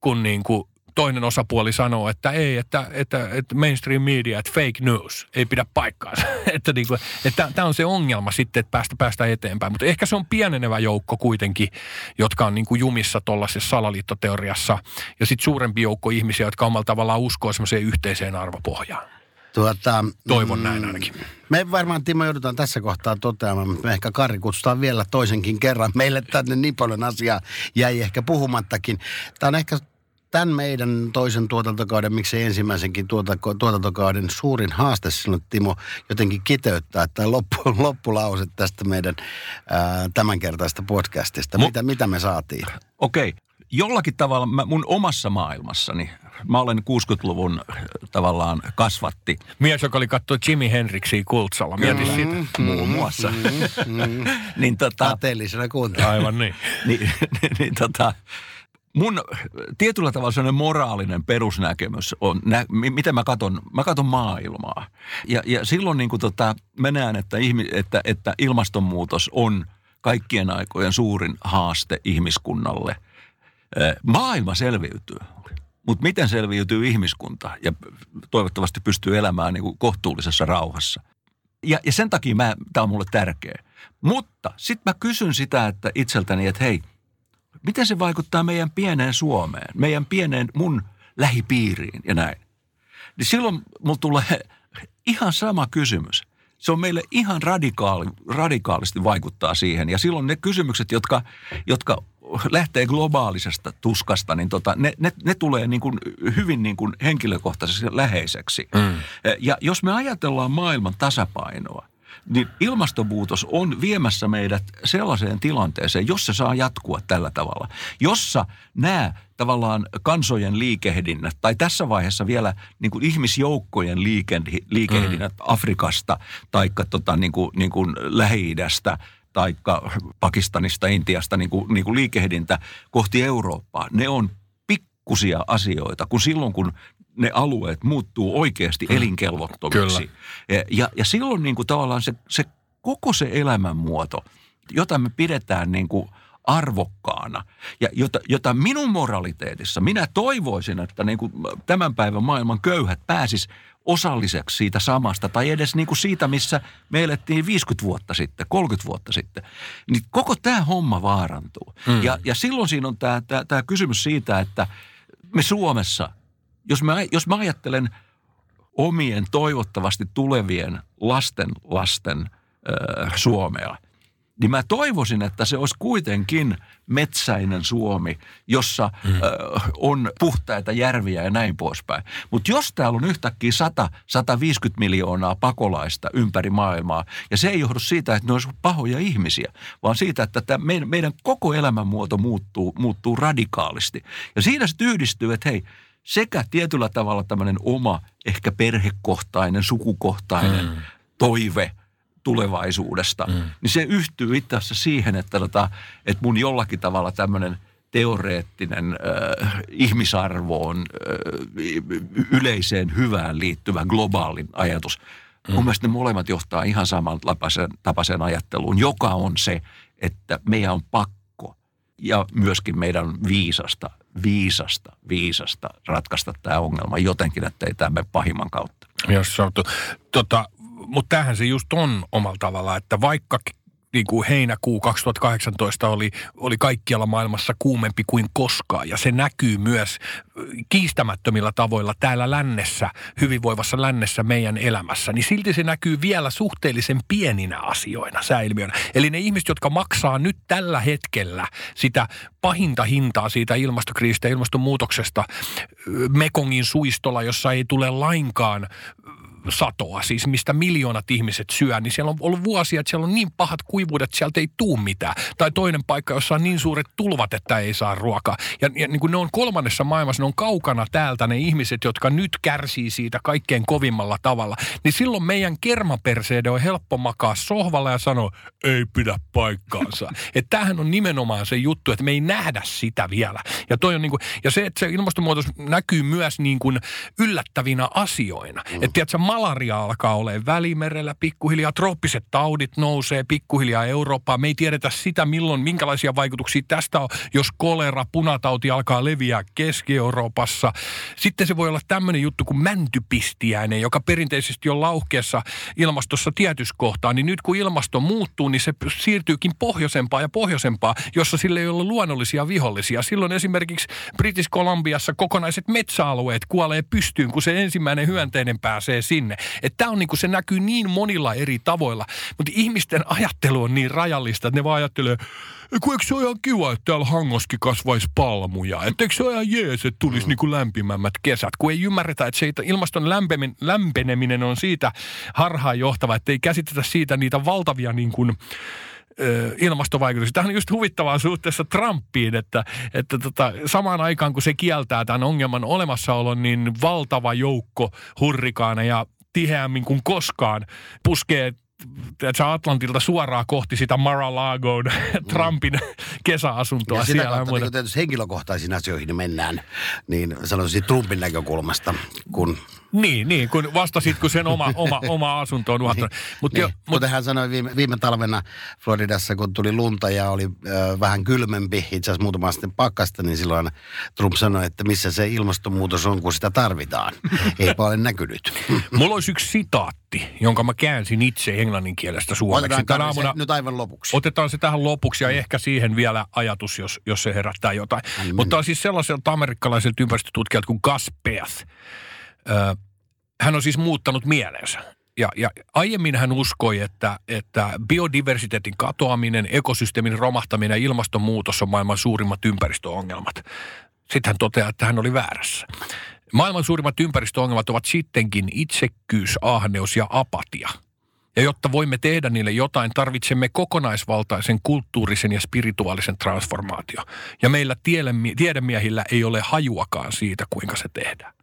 kun niin kuin toinen osapuoli sanoo, että ei, että, että, että mainstream media, että fake news ei pidä paikkaansa. että niin kuin, että tämä on se ongelma sitten, että päästä, päästä eteenpäin. Mutta ehkä se on pienenevä joukko kuitenkin, jotka on niin kuin jumissa tuollaisessa salaliittoteoriassa. Ja sitten suurempi joukko ihmisiä, jotka omalla tavallaan uskoo semmoiseen yhteiseen arvopohjaan. Tuota, Toivon näin ainakin. Me varmaan Timo joudutaan tässä kohtaa toteamaan, mutta me ehkä Kari kutsutaan vielä toisenkin kerran. Meille tänne niin paljon asiaa jäi ehkä puhumattakin. Tämä on ehkä tämän meidän toisen tuotantokauden, miksei ensimmäisenkin tuotako- tuotantokauden suurin haaste silloin, Timo, jotenkin kiteyttää tämä loppu, loppulause tästä meidän ää, tämänkertaista podcastista. Mu- Mitä, mitä me saatiin? Okei, jollakin tavalla mä, mun omassa maailmassani, mä olen 60-luvun äh, tavallaan kasvatti Mies, joka oli katsoa Jimi Hendrixia Kultsalla. Mieti sitä. muun muassa. niin tota, Kateellisena kuuntelua. Aivan niin. niin, niin, niin tota, mun tietyllä tavalla sellainen moraalinen perusnäkemys on, nä, mi- miten mä katon, mä katon maailmaa. Ja, ja silloin niin kuin tota, mä näen, että, ihmi, että, että ilmastonmuutos on kaikkien aikojen suurin haaste ihmiskunnalle. Maailma selviytyy, mutta miten selviytyy ihmiskunta ja toivottavasti pystyy elämään niin kuin kohtuullisessa rauhassa. Ja, ja sen takia tämä on mulle tärkeä. Mutta sitten mä kysyn sitä että itseltäni, että hei, miten se vaikuttaa meidän pieneen Suomeen, meidän pieneen mun lähipiiriin ja näin. Niin silloin mulla tulee ihan sama kysymys. Se on meille ihan radikaali, radikaalisti vaikuttaa siihen. Ja silloin ne kysymykset, jotka, jotka lähtee globaalisesta tuskasta, niin tota, ne, ne, ne tulee niin kuin hyvin niin kuin henkilökohtaisesti läheiseksi. Mm. Ja jos me ajatellaan maailman tasapainoa, niin ilmastonmuutos on viemässä meidät sellaiseen tilanteeseen, jos se saa jatkua tällä tavalla. Jossa nämä tavallaan kansojen liikehdinnät, tai tässä vaiheessa vielä niin kuin ihmisjoukkojen liike- liikehdinnät mm. Afrikasta, tai tota, niin kuin, niin kuin Lähi-idästä, tai Pakistanista, Intiasta niin kuin, niin kuin liikehdintä kohti Eurooppaa, ne on pikkusia asioita, kun silloin kun ne alueet muuttuu oikeasti elinkelvottomiksi. Ja, ja, ja silloin niin kuin tavallaan se, se koko se elämänmuoto, jota me pidetään niin kuin arvokkaana ja jota, jota minun moraliteetissa, minä toivoisin, että niin kuin tämän päivän maailman köyhät pääsis osalliseksi siitä samasta tai edes niin kuin siitä, missä me elettiin 50 vuotta sitten, 30 vuotta sitten, niin koko tämä homma vaarantuu. Mm. Ja, ja silloin siinä on tämä, tämä, tämä kysymys siitä, että me Suomessa – jos mä, jos mä ajattelen omien toivottavasti tulevien lasten lasten äh, Suomea, niin mä toivoisin, että se olisi kuitenkin metsäinen Suomi, jossa mm. äh, on puhtaita järviä ja näin poispäin. Mutta jos täällä on yhtäkkiä 100-150 miljoonaa pakolaista ympäri maailmaa, ja se ei johdu siitä, että ne olisivat pahoja ihmisiä, vaan siitä, että tämä meidän, meidän koko elämänmuoto muuttuu, muuttuu radikaalisti. Ja siinä se yhdistyy, että hei, sekä tietyllä tavalla tämmöinen oma, ehkä perhekohtainen, sukukohtainen mm. toive tulevaisuudesta, mm. niin se yhtyy itse asiassa siihen, että, tota, että mun jollakin tavalla tämmöinen teoreettinen äh, ihmisarvoon, äh, yleiseen hyvään liittyvä globaalin ajatus. Mm. Mun mielestä ne molemmat johtaa ihan saman tapaiseen ajatteluun, joka on se, että meidän on pakko ja myöskin meidän viisasta viisasta, viisasta ratkaista tämä ongelma jotenkin, ettei tämä mene pahimman kautta. Jos tota, mutta tämähän se just on omalla tavalla, että vaikka niin kuin heinäkuu 2018 oli, oli kaikkialla maailmassa kuumempi kuin koskaan. Ja se näkyy myös kiistämättömillä tavoilla täällä lännessä, hyvinvoivassa lännessä meidän elämässä. Niin silti se näkyy vielä suhteellisen pieninä asioina, säilmiönä. Eli ne ihmiset, jotka maksaa nyt tällä hetkellä sitä pahinta hintaa siitä ilmastokriisistä ja ilmastonmuutoksesta Mekongin suistolla, jossa ei tule lainkaan satoa, siis mistä miljoonat ihmiset syö, niin siellä on ollut vuosia, että siellä on niin pahat kuivuudet, että sieltä ei tuu mitään. Tai toinen paikka, jossa on niin suuret tulvat, että ei saa ruokaa. Ja, ja niin kuin ne on kolmannessa maailmassa, ne on kaukana täältä ne ihmiset, jotka nyt kärsii siitä kaikkein kovimmalla tavalla. Niin silloin meidän kermaperseiden on helppo makaa sohvalla ja sanoa, ei pidä paikkaansa. että tämähän on nimenomaan se juttu, että me ei nähdä sitä vielä. Ja, toi on niin kuin, ja se, että se ilmastonmuutos näkyy myös niin kuin yllättävinä asioina. Mm. Että tiedätkö, malaria alkaa olemaan välimerellä pikkuhiljaa, trooppiset taudit nousee pikkuhiljaa Eurooppaan. Me ei tiedetä sitä, milloin, minkälaisia vaikutuksia tästä on, jos kolera, punatauti alkaa leviää Keski-Euroopassa. Sitten se voi olla tämmöinen juttu kuin mäntypistiäinen, joka perinteisesti on lauhkeessa ilmastossa tietyskohtaa, niin nyt kun ilmasto muuttuu, niin se siirtyykin pohjoisempaa ja pohjoisempaa, jossa sille ei ole luonnollisia vihollisia. Silloin esimerkiksi British Columbiassa kokonaiset metsäalueet kuolee pystyyn, kun se ensimmäinen hyönteinen pääsee sinne sinne. Että tämä on niin kuin, se näkyy niin monilla eri tavoilla, mutta ihmisten ajattelu on niin rajallista, että ne vaan ajattelee, kun eikö se ole ihan kiva, että täällä hangoskin kasvaisi palmuja? Että eikö se ole ihan jees, että tulisi mm. niin kuin lämpimämmät kesät? Kun ei ymmärretä, että se ilmaston lämpeneminen on siitä harhaanjohtava, että ei käsitetä siitä niitä valtavia niin kuin, ilmastovaikutuksia. Tämä on just huvittavaa suhteessa Trumpiin, että, että tota, samaan aikaan kun se kieltää tämän ongelman olemassaolon, niin valtava joukko hurrikaaneja tiheämmin kuin koskaan puskee Atlantilta suoraan kohti sitä Mar-a-Lagoon mm. Trumpin kesäasuntoa ja siellä. Sitä kautta, niin tietysti henkilökohtaisiin asioihin mennään, niin sanoisin Trumpin näkökulmasta, kun niin, niin, kun vastasit, kun sen oma, oma, oma asunto on uhattu. niin, mut niin. mut, Kuten hän sanoi viime, viime talvena Floridassa, kun tuli lunta ja oli äh, vähän kylmempi, itse asiassa muutama sitten pakkasta, niin silloin Trump sanoi, että missä se ilmastonmuutos on, kun sitä tarvitaan. Eipä ole näkynyt. Mulla olisi yksi sitaatti, jonka mä käänsin itse englannin kielestä suomeksi. Otetaan aamuna, nyt aivan lopuksi. Otetaan se tähän lopuksi ja mm. ehkä siihen vielä ajatus, jos, jos se herättää jotain. Mm. Mutta on siis sellaiselta amerikkalaiselta ympäristötutkijalta kuin Gus Peath hän on siis muuttanut mielensä. Ja, ja aiemmin hän uskoi, että, että biodiversiteetin katoaminen, ekosysteemin romahtaminen ja ilmastonmuutos on maailman suurimmat ympäristöongelmat. Sitten hän toteaa, että hän oli väärässä. Maailman suurimmat ympäristöongelmat ovat sittenkin itsekkyys, ahneus ja apatia. Ja jotta voimme tehdä niille jotain, tarvitsemme kokonaisvaltaisen kulttuurisen ja spirituaalisen transformaatio. Ja meillä tiedemiehillä ei ole hajuakaan siitä, kuinka se tehdään.